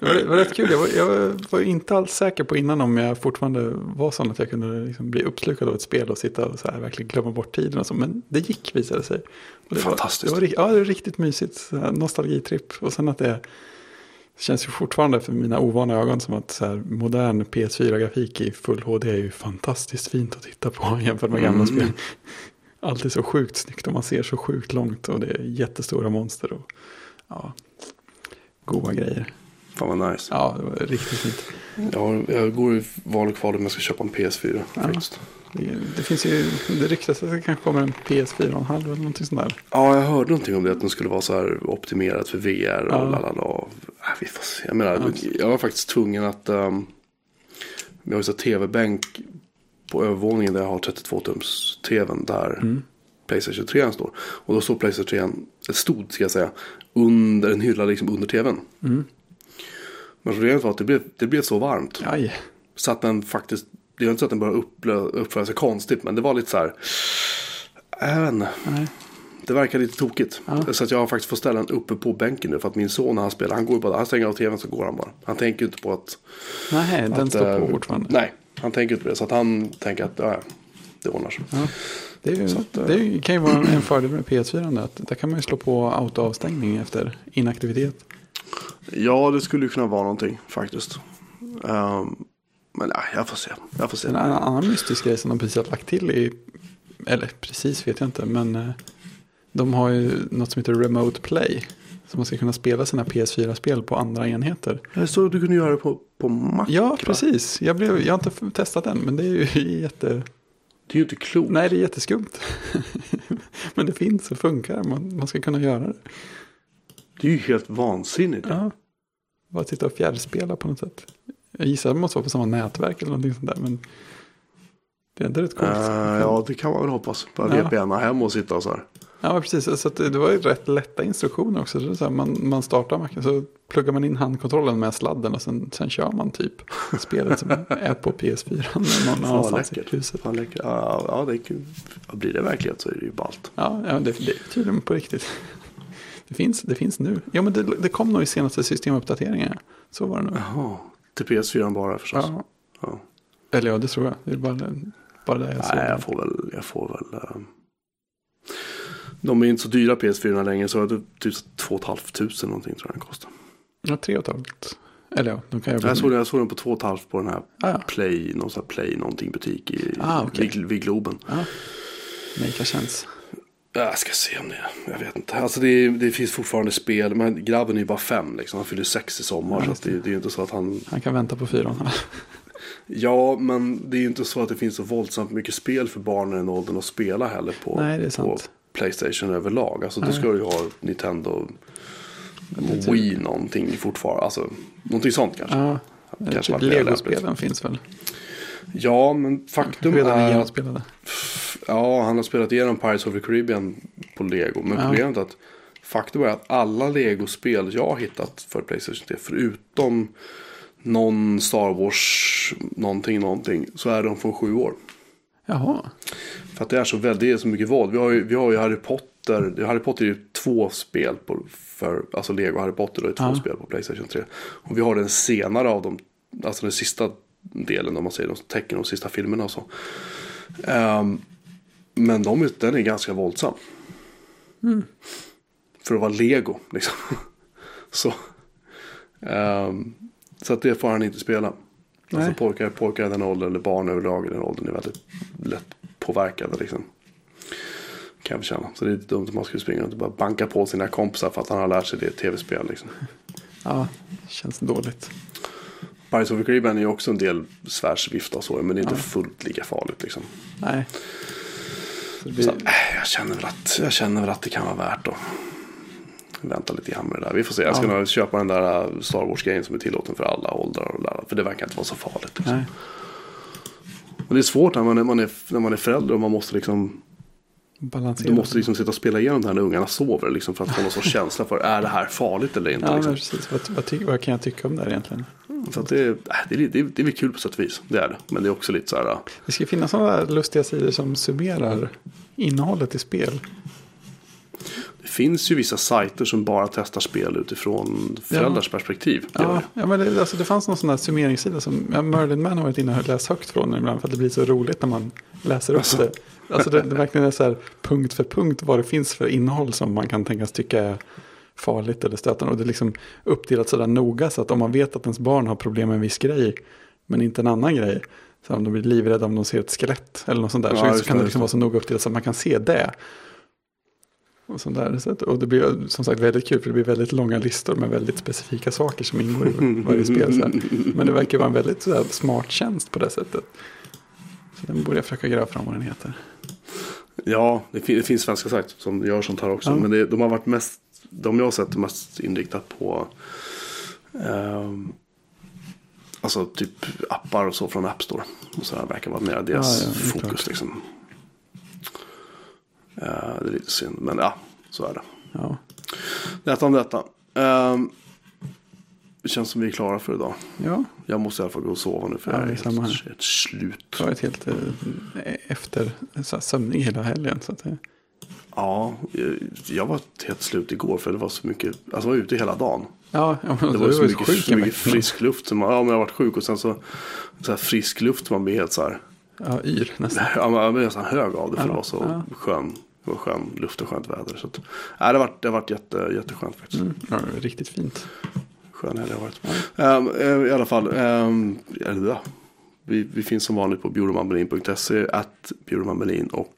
Det var, rätt kul. Jag var, jag var inte alls säker på innan om jag fortfarande var sån att jag kunde liksom bli uppslukad av ett spel och sitta och så här verkligen glömma bort tiden och så. Men det gick visade det sig. Och det Fantastiskt. Var, det var, ja, det var riktigt mysigt. Nostalgitripp. Och sen att det känns ju fortfarande för mina ovana ögon som att så här, modern PS4-grafik i full HD är ju fantastiskt fint att titta på jämfört med gamla Mm. spel. Alltid så sjukt snyggt och man ser så sjukt långt och det är jättestora monster. Och, ja, goda grejer. Fan vad nice. Ja, det var riktigt fint. Ja, jag går i val och kval om jag ska köpa en PS4. Ja. Faktiskt. Det, det finns ju, det ryktas att det kanske kommer en PS4,5 eller någonting sånt där. Ja, jag hörde någonting om det. Att den skulle vara så här optimerad för VR och Ja. lalala. Äh, vi får se. Jag menar, Ja. jag var faktiskt tvungen att... Um, vi har ju tv-bänk på övervåningen där jag har 32-tums tvn. Där Mm. Playstation 3 står. Och då står Playstation 3, eller stod ska jag säga, under en hylla liksom under tvn. Mm. Men problemet var att det blev, det blev så varmt. Aj, Så att den faktiskt, det är inte så att den började upplö- uppföra sig konstigt. Men det var lite så här, inte. nej. Det verkar lite tokigt. Ja. Så att jag har faktiskt fått ställa den uppe på bänken nu. För att min son när han spelar, han går bara, han stänger av tvn så går han bara. Han tänker inte på att... Nej, den att, står på eh, fortfarande. Nej, han tänker inte på det. Så att han tänker att, ja, det ordnar sig. Ja. Det, ju, att, eh, det kan ju vara en fördel med PS4. Att där kan man ju slå på autoavstängning efter inaktivitet. Ja, det skulle ju kunna vara någonting faktiskt. Ehm, men ja, jag får se. Jag får se. En annan, mystisk grej som de precis har lagt till i, eller precis vet jag inte, men eh, de har ju något som heter Remote Play. Så man ska kunna spela sina PS4-spel på andra enheter. Jag såg att du kunde göra det på, på Mac. Ja, precis. Jag, blev, jag har inte testat den, men det är ju jätte... Det är ju inte klokt. Nej, det är jätteskumt. men det finns och funkar. Man, man ska kunna göra det. Det är ju helt vansinnigt. Ja. Bara sitta och fjärrspela på något sätt. Jag gissar att det måste vara på samma nätverk eller någonting sånt där. Men det är ändå rätt coolt. Eh, ja, det kan man väl hoppas. Bara Ja. VPN hem och sitta och så här. Ja, precis. Så det var ju rätt lätta instruktioner också. Så så här, man, man startar macken så pluggar man in handkontrollen med sladden och sen, sen kör man typ spelet som är på PS4 någon annanstans i huset. Fan, läckert. Ja, det är kul. Blir det verklighet så är det ju ballt. Ja, ja det, det är tydligen på riktigt. Det finns, det finns nu. Ja, men det, det kom nog i senaste systemuppdateringen. Så var det nog. Jaha, till PS4 bara förstås. Ja. Ja. Eller ja, det tror jag. Det är bara, bara det jag såg. Nej, jag får väl, jag får väl. eh, De är inte så dyra PS4 längre så det är typ 2 500 någonting tror jag den kostar. Ja, tre och ett halvt. Eller ja, de kan jag Jag såg, jag såg den på 2 500 på den här Ah, ja. Play, någon sån här Play någonting butik i, Ah, okej. vid, vid Globen. ja. Make a chance. Jag ska se om det är. Jag vet inte. Alltså det, är- det finns fortfarande spel. Men grabben är ju bara fem liksom. Han fyller sex i sommar. Ja, så det, det är ju inte så att han. Han kan vänta på fyran. Ja, men det är ju inte så att det finns så våldsamt mycket spel för barn i den åldern att spela heller på, Nej, är på. Playstation överlag. Alltså då ska du ju ha Nintendo är Wii någonting fortfarande. Alltså någonting sånt kanske. Ja, Kanske typ Lego-spelen finns väl. Ja, men faktum Redan är. Ja, han har spelat igenom Pirates of the Caribbean på Lego. Men Ja. problemet är att faktum är att alla Lego-spel jag har hittat för Playstation 3, förutom någon Star Wars någonting, någonting, så är de från sju år. Jaha. För att det är så väldigt, det är så mycket våld. Vi har ju, vi har ju Harry Potter, Harry Potter är ju två spel på, för, alltså Lego Harry Potter är två Ja. spel på Playstation 3. Och vi har den senare av dem, alltså den sista delen om man säger, de tecken de sista filmerna och så. Ehm, men de, den är ganska våldsam. För att vara Lego liksom. så. Ehm, så att det får han inte spela. Nej. Alltså pojkar, pojkar i den åldern, eller barn överlag i den åldern är väldigt lätt påverkade liksom. Kan jag känna. Så det är lite dumt om man skulle springa och bara banka på sina kompisar för att han har lärt sig det i tv-spel liksom. Ja, känns dåligt. Pirates of the Caribbean är ju också en del svärdsvifta och så, men det är inte Ja. fullt lika farligt liksom. Nej. Det Så, blir, äh, jag, känner väl att, jag känner väl att det kan vara värt att vänta lite grann med det där. Vi får se. Jag ska Ja. nog köpa den där äh, Star Wars-grejen som är tillåten för alla åldrar. Och där, för det verkar inte vara så farligt. Liksom. nej. Men det är svårt när man är, man är, när man är förälder och man måste liksom Balansera. Du måste liksom sitta och spela igenom det här när ungarna sover. Liksom, för att få någon sorts känsla för är det här farligt eller inte. Ja, liksom. precis. Vad, vad, vad kan jag tycka om det här egentligen? Så att det, det, det, är, det är väl kul på sätt och vis. Det är det. Men det är också lite så här. äh, Det ska finnas sådana lustiga sidor som summerar innehållet i spel. Det finns ju vissa sajter som bara testar spel utifrån föräldrars perspektiv. Det gör Ja, det. ja men det, alltså, det fanns någon sån där summeringssida som ja, Merlin Man har varit inne och läst högt från ibland för att det blir så roligt när man läser upp Alltså. det. Alltså det, det verkligen är så här punkt för punkt vad det finns för innehåll som man kan tänkas tycka är farligt eller stötande. Och det är liksom uppdelat sådär noga så att om man vet att ens barn har problem med en viss grej men inte en annan grej. Så om de blir livrädda om de ser ett skelett eller något sånt där. Ja, så, så kan det, liksom vara så noga uppdelat så att man kan se det. Och, sånt där. Så att- och det blir som sagt väldigt kul för det blir väldigt långa listor med väldigt specifika saker som ingår i varje spel. Så här. Men det verkar vara en väldigt så här, smart tjänst på det sättet. Den borde jag försöka gräva fram vad den heter. Ja, det, fin- det finns svenska sajter som gör sånt här också. Ja. Men det, de har varit mest, de jag har sett mest inriktat på ehm, Alltså typ appar och så från App Store. Och så här verkar vara mer deras Ja, ja, fokus liksom. Eh, det är lite synd, men ja, så är det. Ja, Detta om detta. Ehm, det känns som vi är klara för idag. ja Jag måste i alla fall gå och sova nu för Ja, jag är samma helt, helt slut. jag har varit helt eh, efter så sömnig hela helgen. Så att det, Ja, jag- var helt slut igår för det var så mycket. Alltså jag var ute hela dagen. ja, ja, men Det var ju så mycket, sjuk så mycket frisk luft. Som, ja, men jag har varit sjuk och sen så, så här frisk luft. Man blir helt så här. Ja, yr nästan. Ja, man blir nästan hög av det för Ja, det var så ja. skön, det var skön luft och skönt väder. Så att, nej, det har varit, det har varit jätte, jätteskönt faktiskt. Mm, ja, var riktigt fint. Skön helg har varit. Ehm, eh, I alla fall. Um, ja. vi, vi finns som vanligt på bjurmanmelin.se, at bjurmanmelin och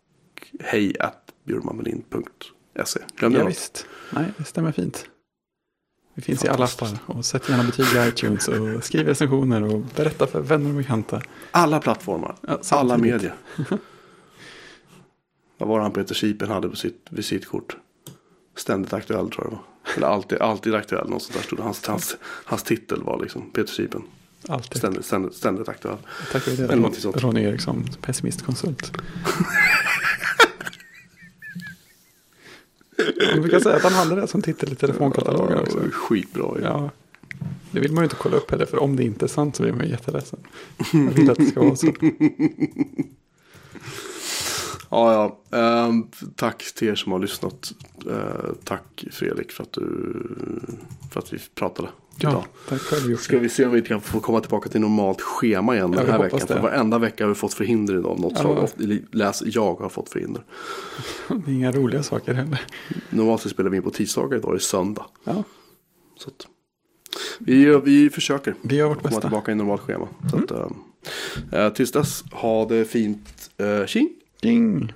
hej at bjurmanmelin.se. Glömde Ja, visst. Nej, det stämmer fint. Vi finns i alla appar. Och sätt gärna betyg i iTunes och skriv recensioner och berätta för vänner och bekanta. Alla plattformar. Ja, Alla medier. Vad var det han Peter Sipen hade på sitt visitkort? Ständigt aktuell tror jag det var. Eller alltid, alltid aktuell. Något sånt där stod. Hans, hans, hans titel var liksom Peter Sipen. Alltid. Ständigt, ständigt, ständigt aktuell. Tack för det. Eller sånt. Ronny Eriksson, pessimistkonsult. Man brukar säga att han hade det som titel i telefonkatalogen också. Ja, Skitbra ju. Ja. Det vill man ju inte kolla upp heller, för om det inte är sant så blir man ju jätteledsen. Jag vill att det ska vara så. Ja, ja. Ehm, tack till er som har lyssnat. Eh, tack Fredrik för att, du, för att vi pratade idag. Ja, tack själv Ska vi se om vi kan få komma tillbaka till normalt schema igen den här veckan. det. För varenda vecka har vi fått förhinder idag. Något Ja. slag. Läs, jag har fått förhinder. Det är inga roliga saker heller. Normalt så spelar vi in på tisdagar. Idag är det söndag. Ja, Så att, vi, vi försöker vi gör vårt komma bästa. tillbaka i normalt schema. Så att, eh, eh, tills dess, ha det fint. Uh, tjing! Ding!